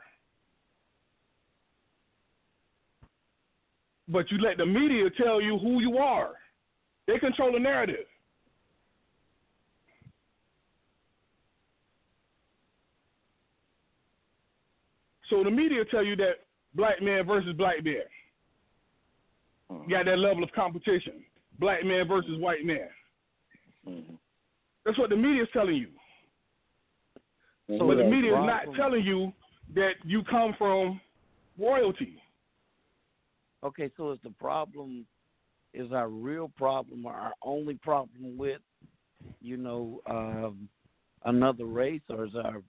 But you let the media tell you who you are. They control the narrative. So the media tell you that black man versus black man. Mm-hmm. Got that level of competition. Black man versus white man. Mm-hmm. That's what the media is telling you. So but the media is not telling you that you come from royalty. Okay, so is the problem is our real problem or our only problem with, you know, um, another race, or is our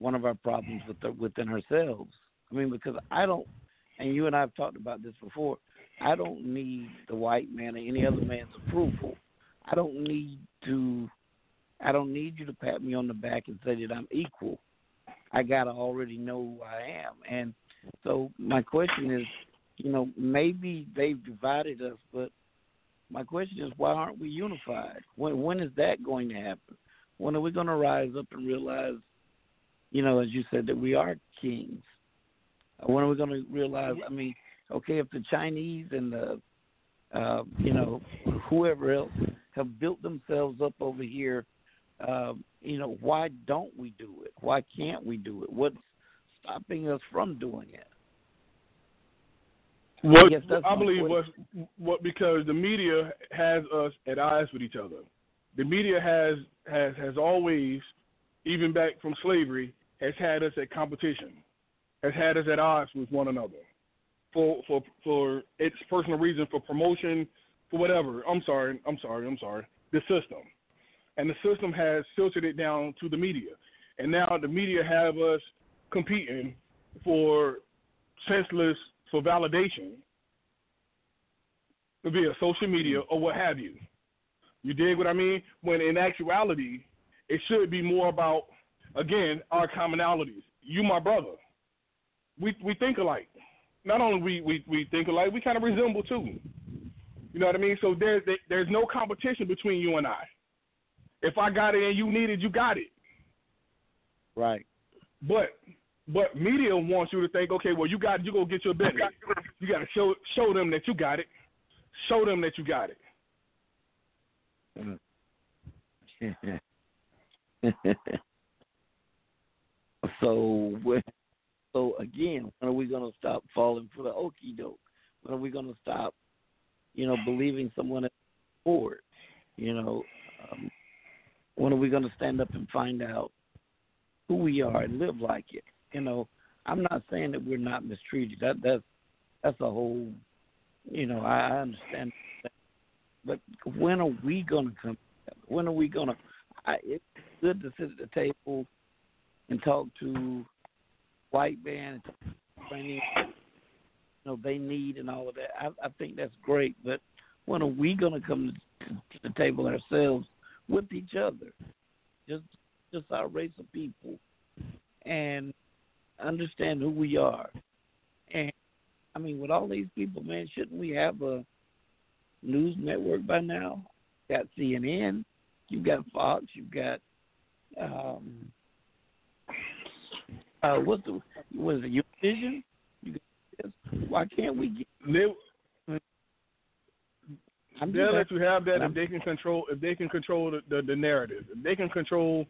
one of our problems with the, within ourselves? I mean, because I don't, and you and I have talked about this before. I don't need the white man or any other man's approval. I don't need to I don't need you to pat me on the back and say that I'm equal. I gotta already know who I am. And so my question is, you know, maybe they've divided us, but my question is, why aren't we unified? When when is that going to happen? When are we going to rise up and realize, you know, as you said, that we are kings? When are we going to realize? I mean, okay, if the Chinese and the, uh, you know, whoever else have built themselves up over here um, you know, why don't we do it? Why can't we do it? What's stopping us from doing it? What I, I believe was what because the media has us at odds with each other. The media has has has always even back from slavery, has had us at competition, has had us at odds with one another, for for for its personal reason, for promotion, for whatever. I'm sorry, I'm sorry, I'm sorry. The system, and the system has filtered it down to the media, and now the media have us competing for senseless for validation via social media or what have you. You dig what I mean? When in actuality, it should be more about again our commonalities. You, my brother, we we think alike. Not only we we, we think alike, we kind of resemble too. You know what I mean? So there's there's no competition between you and I. If I got it and you need it, you got it. Right. But but media wants you to think, okay, well you got you go get your business. You got to show show them that you got it. Show them that you got it. [LAUGHS] so so again, when are we going to stop falling for the okey doke? When are we going to stop, you know, believing someone forward? You know, um, when are we going to stand up and find out who we are and live like it? You know, I'm not saying that we're not mistreated. That that's that's a whole, you know, I, I understand. That. But when are we going to come? When are we going to? It's good to sit at the table and talk to white training, you know, they need and all of that. I, I think that's great. But when are we going to come to the table ourselves with each other, just just our race of people, and understand who we are? And I mean, with all these people, man, shouldn't we have a news network by now? Got CNN, you've got Fox, you've got um, uh, what's the was it your vision? You, why can't we get? They, they'll let you have that if they can control if they can control the, the, the narrative. If they can control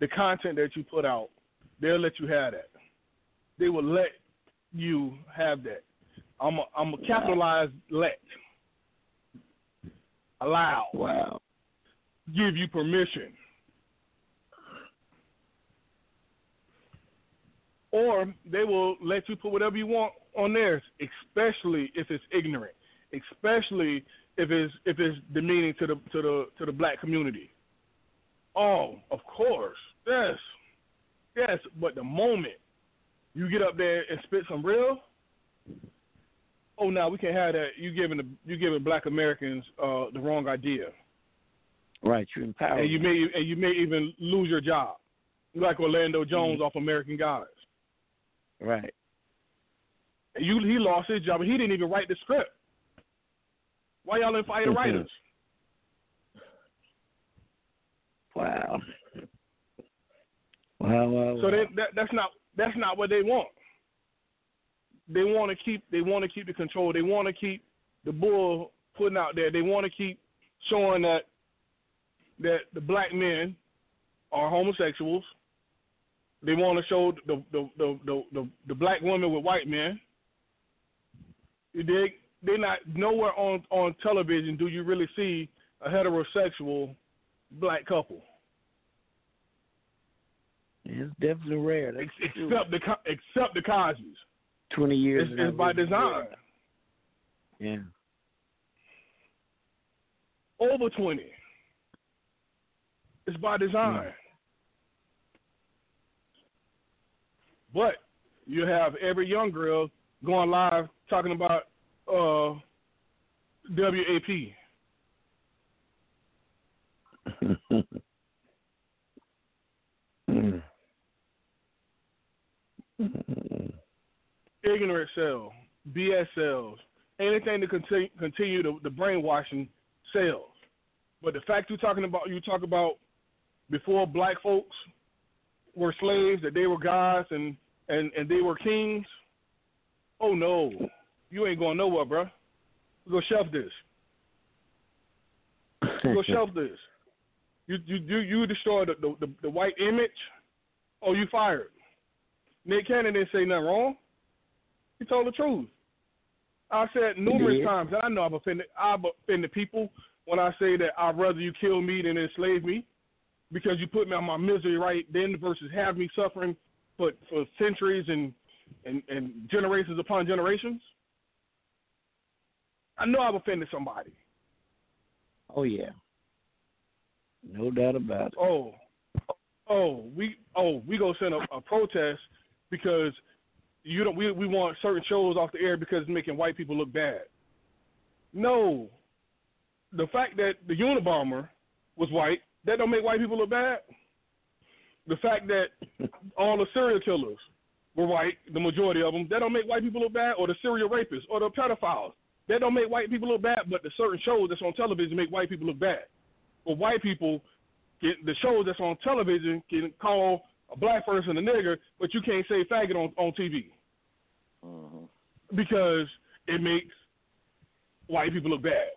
the content that you put out, they'll let you have that. They will let you have that. I'm a, I'm a capitalize let. Allow. Wow. Give you permission. Or they will let you put whatever you want on theirs, especially if it's ignorant, especially if it's if it's demeaning to the to the to the black community. Oh, of course, yes, yes. But the moment you get up there and spit some real, oh, now we can't have that. You giving the you giving Black Americans uh, the wrong idea. Right, you empower. And you may and you may even lose your job, like Orlando Jones mm-hmm. off American Gods. Right. You he lost his job, and he didn't even write the script. Why y'all didn't fire the writers? Wow. Wow, wow, So they, that, that's not that's not what they want. They want to keep they want to keep the control. They want to keep the bull putting out there. They want to keep showing that that the black men are homosexuals. They want to show the the, the the the the black women with white men. You dig? They're not nowhere on on television. Do you really see a heterosexual black couple? It's definitely rare. That's except the except the Cosby's. Twenty years. It's, it's by design. Yeah. Over twenty. It's by design. Yeah. But you have every young girl going live talking about uh, WAP. [LAUGHS] Ignorant sell, BS sells, anything to continue, continue the, the brainwashing sells. But the fact you're talking about, you talk about before black folks were slaves, that they were gods and and and they were kings. Oh no, you ain't going nowhere, bro. Go shelf this. Go shelf [LAUGHS] this. You you you you destroy the, the the white image. Oh, you fired. Nick Cannon didn't say nothing wrong. He told the truth. I said numerous yeah. times, and I know I've offended I've offended people when I say that I'd rather you kill me than enslave me. because you put me on my misery right then versus have me suffering for for centuries and and, and generations upon generations. I know I've offended somebody. Oh yeah. No doubt about it. Oh, oh, we oh we go send a, a protest because you don't we we want certain shows off the air because it's making white people look bad. No, the fact that the Unabomber was white that don't make white people look bad. The fact that [LAUGHS] all the serial killers were white, the majority of them, that don't make white people look bad, or the serial rapists, or the pedophiles, that don't make white people look bad. But the certain shows that's on television make white people look bad. But white people, get the shows that's on television can call a black person a nigger, but you can't say faggot on on TV Mm-hmm. because it makes white people look bad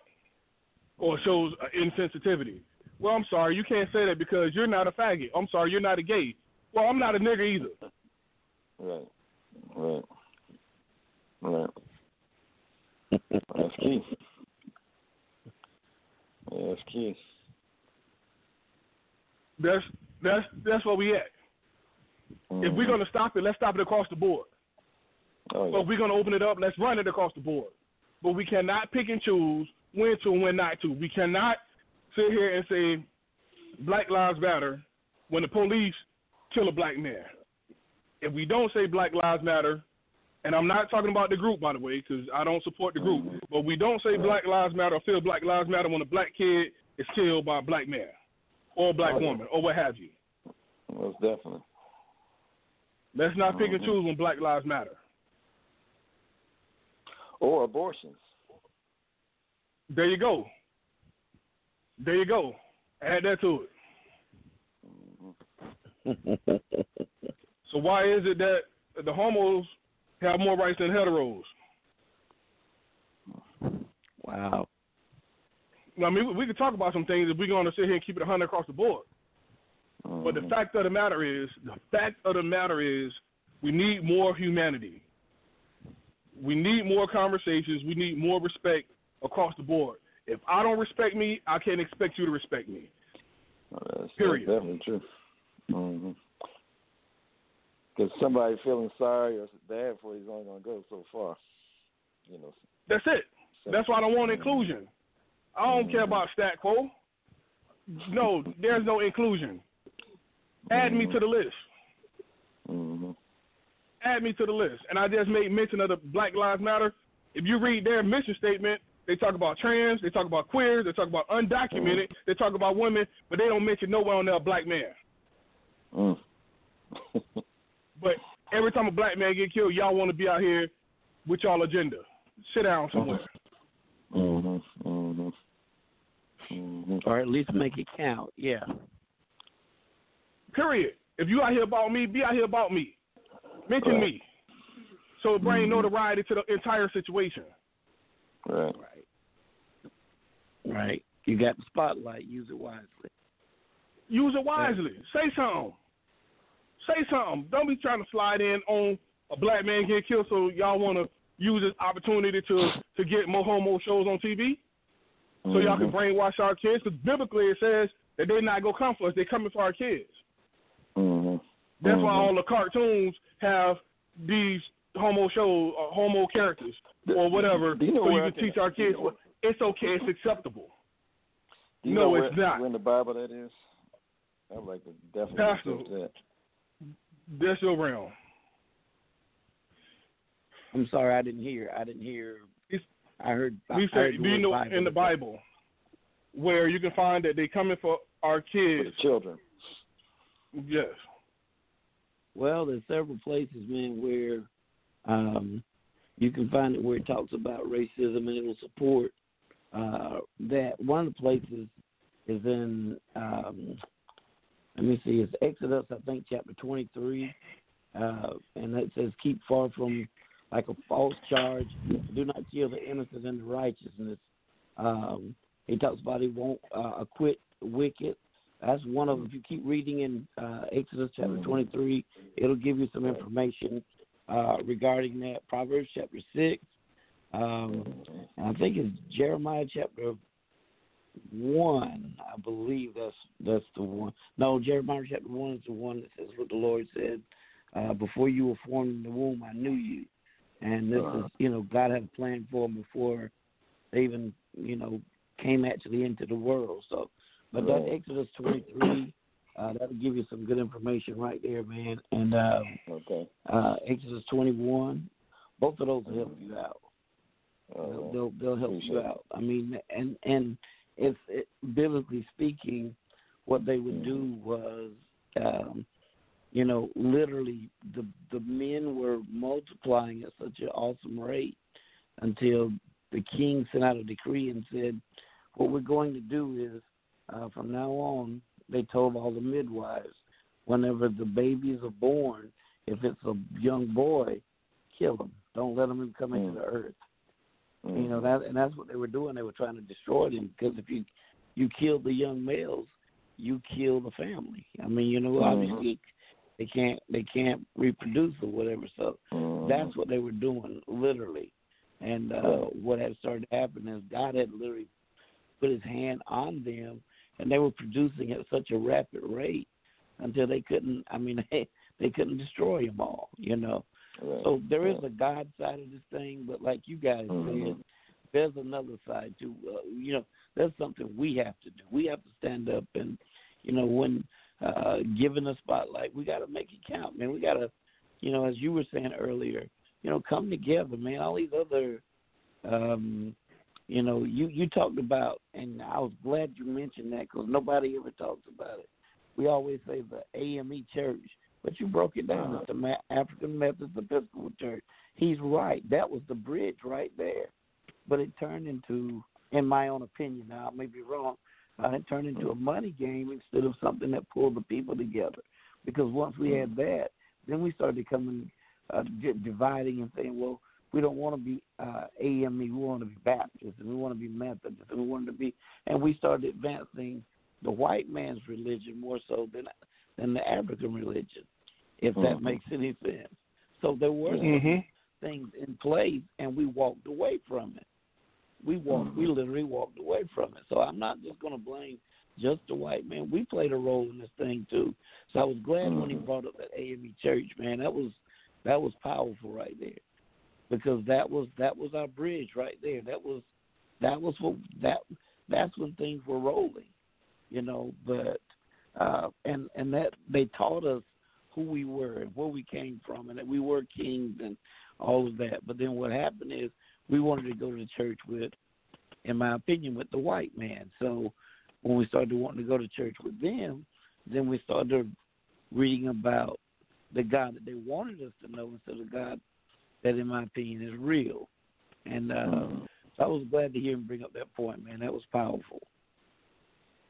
or shows uh, insensitivity. Well, I'm sorry, you can't say that because you're not a faggot. I'm sorry, you're not a gay. Well, I'm not a nigger either. Right. Right. Right. That's key. Yeah, that's key. That's that's that's where we at. If we're mm-hmm. gonna stop it, let's stop it across the board. oh, But yeah. if we're gonna open it up, let's run it across the board. But we cannot pick and choose when to and when not to. We cannot sit here and say Black Lives Matter when the police kill a black man. If we don't say Black Lives Matter, and I'm not talking about the group by the way, because I don't support the group, but we don't say Black Lives Matter or feel Black Lives Matter when a black kid is killed by a black man or a black Oh, yeah. woman or what have you. Most definitely. Let's not pick and Mhm. choose when Black Lives Matter. Or abortions. There you go. There you go. Add that to it. Mhm. [LAUGHS] So why is it that the homos have more rights than heteros? Wow. I mean, we, we could talk about some things if we're going to sit here and keep it 100 across the board. But the Mhm. fact of the matter is, the fact of the matter is, we need more humanity. We need more conversations. We need more respect across the board. If I don't respect me, I can't expect you to respect me. Oh, that's, Period. that's definitely true. Because somebody feeling sorry or bad for you is only going to go so far. You know. That's it. so- That's why I don't want inclusion. I don't care mm-hmm. about stat quo. No, there's no inclusion. Add me mm-hmm. to the list. Mm-hmm. Add me to the list. And I just made mention of the Black Lives Matter. If you read their mission statement, they talk about trans, they talk about queers, they talk about undocumented, mm-hmm. they talk about women, but they don't mention nowhere on there a black man. Mm. [LAUGHS] But every time a black man get killed, y'all want to be out here with y'all agenda. Sit down somewhere. Mhm. Mhm. Mhm. Or at least make it count. Yeah. Period. If you out here about me, be out here about me. Mention Right. me. So it bring Mhm. notoriety to the entire situation. Right. Right. Right. You got the spotlight. Use it wisely. Use it wisely. Say something. Say something. Don't be trying to slide in on a black man getting killed so y'all want to use this opportunity to to get more homo shows on TV so y'all can Mhm. brainwash our kids. Because biblically it says that they're not going to come for us. They're coming for our kids. Mhm. That's why Mhm. all the cartoons have these homo shows or homo characters or whatever, Do you know so you can can- teach our do you kids know it's okay, it's acceptable. Do you No, know where, it's not. where in the Bible that is? I'd like to definitely Pastor. that. That's your realm. I'm sorry, I didn't hear. I didn't hear. It's- I heard. We I say, heard do you know Bible. in the Bible where you can find that they coming for our For kids? the children. Yes. Well, there's several places, man, where um, you can find it where it talks about racism and it'll support uh, that. One of the places is in, um, let me see, it's Exodus, I think, chapter 23, uh, and it says, "Keep far from like a false charge. Do not kill the innocent and the righteousness." Um, he talks about he won't uh, acquit wicked. That's one of them. If you keep reading in uh, Exodus chapter Mhm. 23, it'll give you some information uh, regarding that. Proverbs chapter 6, um, and I think it's Jeremiah chapter one, I believe that's that's the one. No, Jeremiah chapter one is the one that says what the Lord said. Uh, before you were formed in the womb, I knew you, and this Uh-huh. is you know God had a plan for them before they even you know came actually into the world. So, but that. Exodus twenty three, uh, that'll give you some good information right there, man. And uh, Okay. uh, Exodus twenty one, both of those will help you out. Uh, They'll, they'll they'll help appreciate you out. I mean, and and if it, biblically speaking, what they would do was, um, you know, literally the the men were multiplying at such an awesome rate until the king sent out a decree and said, what we're going to do is, uh, from now on, they told all the midwives, whenever the babies are born, if it's a young boy, kill them. Don't let them even come into Mm. the earth. Mm, You know that, and that's what they were doing. They were trying to destroy them because if you you kill the young males, you kill the family. I mean, you know, Mhm. obviously they can't they can't reproduce or whatever. So mhm. that's what they were doing, literally. And uh, what had started happening is God had literally put His hand on them, and they were producing at such a rapid rate until they couldn't. I mean, they [LAUGHS] they couldn't destroy them all. You know. Right. So there is a God side of this thing, but like you guys Mhm. said, there's another side too. Uh, you know, there's something we have to do. We have to stand up and, you know, when uh given a spotlight, we got to make it count, man. We got to, you know, as you were saying earlier, you know, come together, man. All these other, um, you know, you you talked about, and I was glad you mentioned that because nobody ever talks about it. We always say the AME Church, but you broke it down. It's the African Methodist Episcopal Church. He's right. That was the bridge right there. But it turned into, in my own opinion, now I may be wrong, uh, it turned into a money game instead of something that pulled the people together. Because once we had that, then we started coming, uh, dividing and saying, well, we don't want to be uh, AME, we want to be Baptist, and we want to be Methodist, and we want to be, and we started advancing the white man's religion more so than than the African religion, if that Mhm. makes any sense. So there were some Mhm. things in place, and we walked away from it. We walked, we literally walked away from it. So I'm not just going to blame just the white man. We played a role in this thing too. So I was glad when he Mhm. brought up that AME church, man. That was that was powerful right there, because that was that was our bridge right there. That was that was what that that's when things were rolling, you know. But uh, and and that they taught us who we were and where we came from, and that we were kings and all of that. But then what happened is we wanted to go to church with, in my opinion, with the white man. So when we started wanting to go to church with them, then we started reading about the God that they wanted us to know instead of God that, in my opinion, is real. And uh, Mhm. so I was glad to hear him bring up that point, man. That was powerful.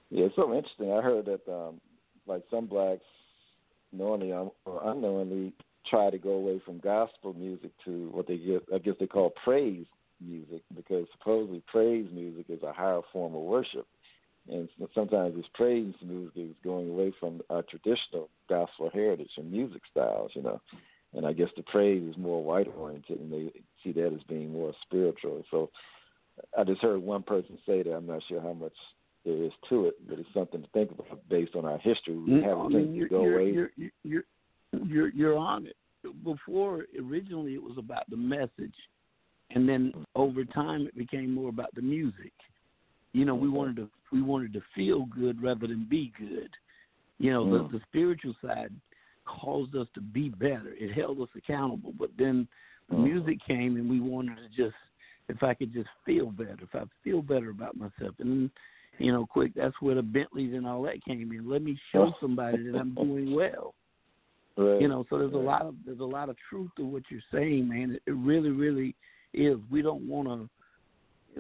Yeah, it's so interesting. I heard that um like some blacks knowingly or unknowingly try to go away from gospel music to what they get I guess they call praise music because supposedly praise music is a higher form of worship. And sometimes this praise music is going away from our traditional gospel heritage and music styles, you know. And I guess the praise is more white oriented and they see that as being more spiritual. So I just heard one person say that. I'm not sure how much there is to it, but it's something to think about based on our history. We have I a mean, you're, to go you're, away. You're, you're, you're, you're on it. Before, originally, it was about the message, and then over time, it became more about the music. You know, we wanted to we wanted to feel good rather than be good. You know, Mm. the, the spiritual side caused us to be better. It held us accountable. But then the Mm. music came, and we wanted to just, if I could just feel better, if I feel better about myself, and you know, quick, that's where the Bentleys and all that came in. Let me show [LAUGHS] somebody that I'm doing well. Right. You know, so there's a lot of there's a lot of truth to what you're saying, man. It, it really, really is. We don't want to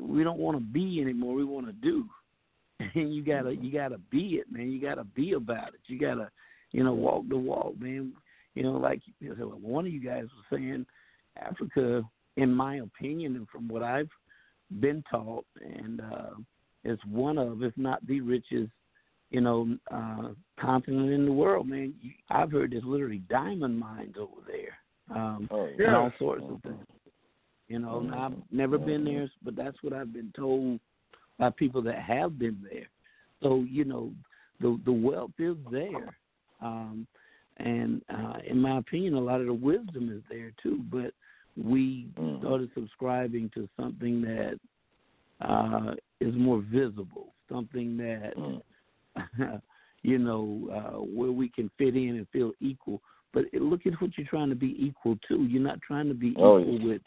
we don't want to be anymore. We want to do, [LAUGHS] and you gotta you gotta be it, man. You gotta be about it. You gotta you know walk the walk, man. You know, like you know, one of you guys was saying, Africa, in my opinion, and from what I've been taught, and uh, is one of, if not the richest, you know, uh, continent in the world, man. You, I've heard there's literally diamond mines over there, um, Oh, and all sorts of things. You know, and I've never been there, but that's what I've been told by people that have been there. So you know, the the wealth is there, um, and uh, in my opinion, a lot of the wisdom is there too. But we Mm. started subscribing to something that uh, is more visible, something that Mm. [LAUGHS] you know uh, where we can fit in and feel equal. But it, look at what you're trying to be equal to. You're not trying to be Oh, equal yeah. with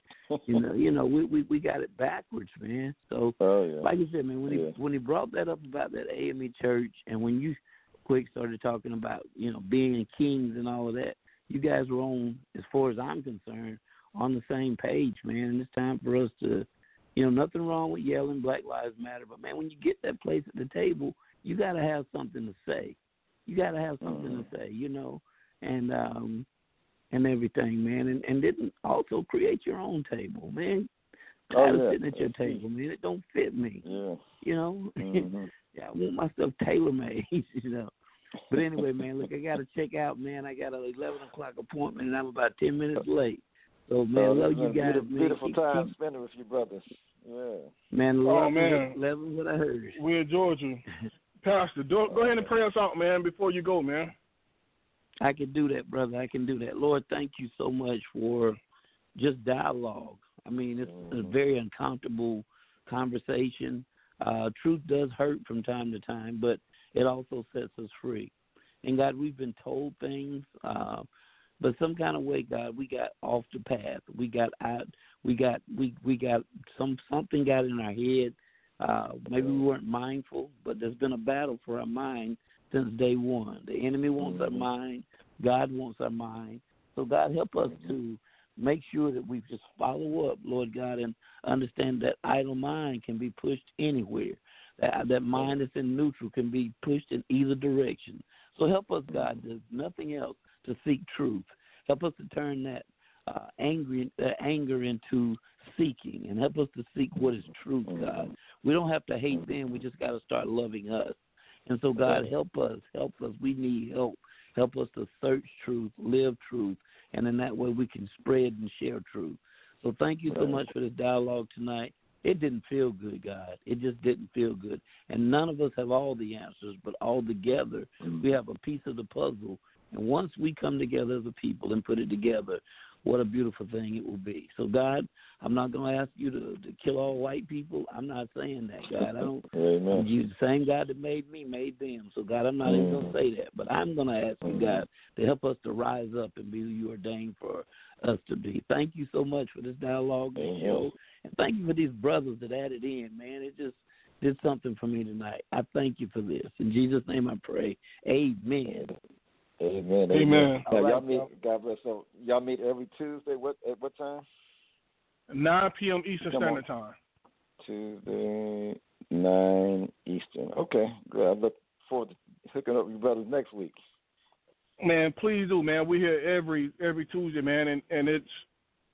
you know you know we we we got it backwards, man. So [LAUGHS] Oh yeah. like I said, man, when Yeah. he when he brought that up about that AME church, and when you quick started talking about you know being kings and all of that, you guys were on, as far as I'm concerned, on the same page, man. And it's time for us to, you know, nothing wrong with yelling Black Lives Matter, but man, when you get that place at the table, you got to have something to say. You got to have something to say, you know, and um and everything, man, and and then also create your own table, man. Oh, yeah. sitting at your table, man. It don't fit me Yeah. you know. Mhm. [LAUGHS] yeah, I want my stuff tailor made, [LAUGHS] you know. But anyway, man, look, I got to check out, man. I got an eleven o'clock appointment, and I'm about ten minutes late. So, man, Oh, love it's you been a guys, beautiful, man. beautiful Keep- time keep- spending with you brothers. Yeah. man, Oh, love man. eleven what I heard. We enjoyed you. Pastor, do, go ahead and pray us out, man, before you go, man. I can do that, brother. I can do that. Lord, thank you so much for just dialogue. I mean, it's a Mhm. very uncomfortable conversation. Uh, truth does hurt from time to time, but it also sets us free. And God, we've been told things, uh, but some kind of way, God, we got off the path. We got out. We got we we got some something got in our head. Uh, maybe we weren't mindful, but there's been a battle for our mind since day one. The enemy wants our Mhm. mind. God wants our mind. So God help us to make sure that we just follow up, Lord God, and understand that idle mind can be pushed anywhere. That that mind that's in neutral can be pushed in either direction. So help us, God, there's nothing else, to seek truth. Help us to turn that uh, angry that anger into seeking, and help us to seek what is truth, mm-hmm. God. We don't have to hate them. We just got to start loving us. And so, God, help us. Help us. We need help. Help us to search truth, live truth, and in that way we can spread and share truth. So, thank you so much for this dialogue tonight. It didn't feel good, God. It just didn't feel good. And none of us have all the answers, but all together mm. we have a piece of the puzzle. And once we come together as a people and put it together, what a beautiful thing it will be. So, God, I'm not going to ask you to, to kill all white people. I'm not saying that, God. I don't. [LAUGHS] Amen. You, the same God that made me made them. So, God, I'm not even going to mm. say that. But I'm going to ask you, mm. God, to help us to rise up and be who you ordained for us to be. Thank you so much for this dialogue and Amen. show. And thank you for these brothers that added in, man. It just did something for me tonight. I thank you for this. In Jesus' name I pray. Amen. Amen. Amen. Now, All y'all right, meet. y'all. God bless. So y'all meet every Tuesday. What at what time? 9 p.m. Eastern Come on. Standard Time. Tuesday, nine Eastern. Okay, good. I look forward to hooking up with you brothers next week. Man, please do, man. We're here every every Tuesday, man, and and it's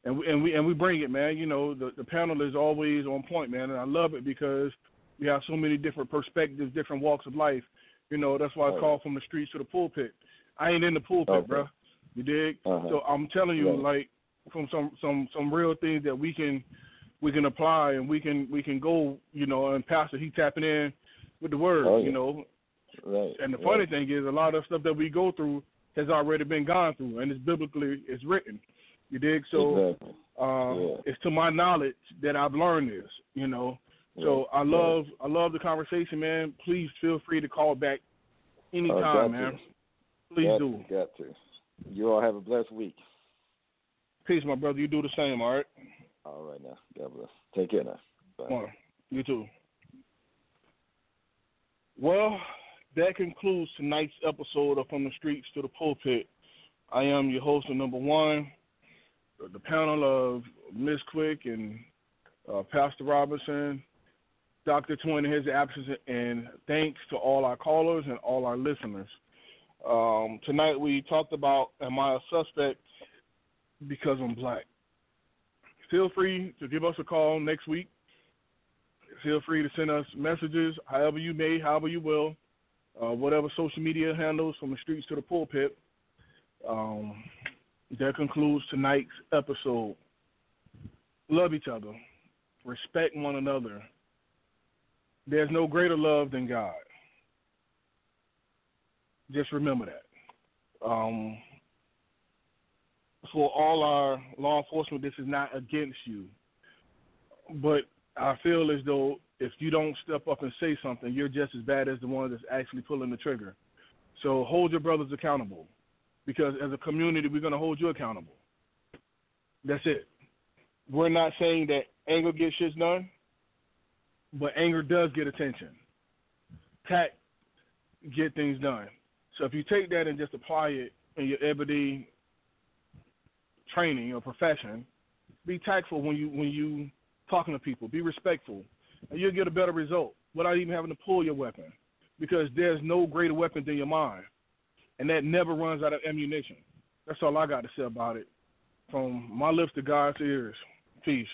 and we and we and we bring it, man. You know, the the panel is always on point, man, and I love it because we have so many different perspectives, different walks of life. You know, that's why I Oh, call from the streets to the pulpit. I ain't in the pulpit, Okay. bro. You dig? Uh-huh. So I'm telling you, Right. like from some some some real things that we can we can apply and we can we can go, you know, and Pastor he tapping in with the word, Oh, yeah. you know. Right. And the right. funny thing is, a lot of stuff that we go through has already been gone through, and it's biblically it's written. You dig? So exactly. uh, Yeah. it's to my knowledge that I've learned this. You know. So I love I love the conversation, man. Please feel free to call back anytime, man. Please got do. To, got to. You all have a blessed week. Peace, my brother. You do the same, all right? All right now. God bless. Take care now. Bye. You too. Well, that concludes tonight's episode of From the Streets to the Pulpit. I am your host of number one, the panel of Miss Quick and uh, Pastor Robinson, Dr. Twin in his absence, and thanks to all our callers and all our listeners. Um, tonight we talked about Am I a Suspect Because I'm Black? Feel free to give us a call next week feel free to send us messages however you may, however you will, uh, whatever social media handles from the streets to the pulpit. Um, that concludes tonight's episode. Love each other, respect one another, There's no greater love than God. Just remember that. Um, for all our law enforcement, this is not against you. But I feel as though if you don't step up and say something, you're just as bad as the one that's actually pulling the trigger. So hold your brothers accountable because as a community, we're going to hold you accountable. That's it. We're not saying that anger gets shit done, but anger does get attention. Tact get things done. So if you take that and just apply it in your everyday training or profession, be tactful when you when you talking to people. Be respectful, and you'll get a better result without even having to pull your weapon, because there's no greater weapon than your mind, and that never runs out of ammunition. That's all I got to say about it. From my lips to God's ears. Peace.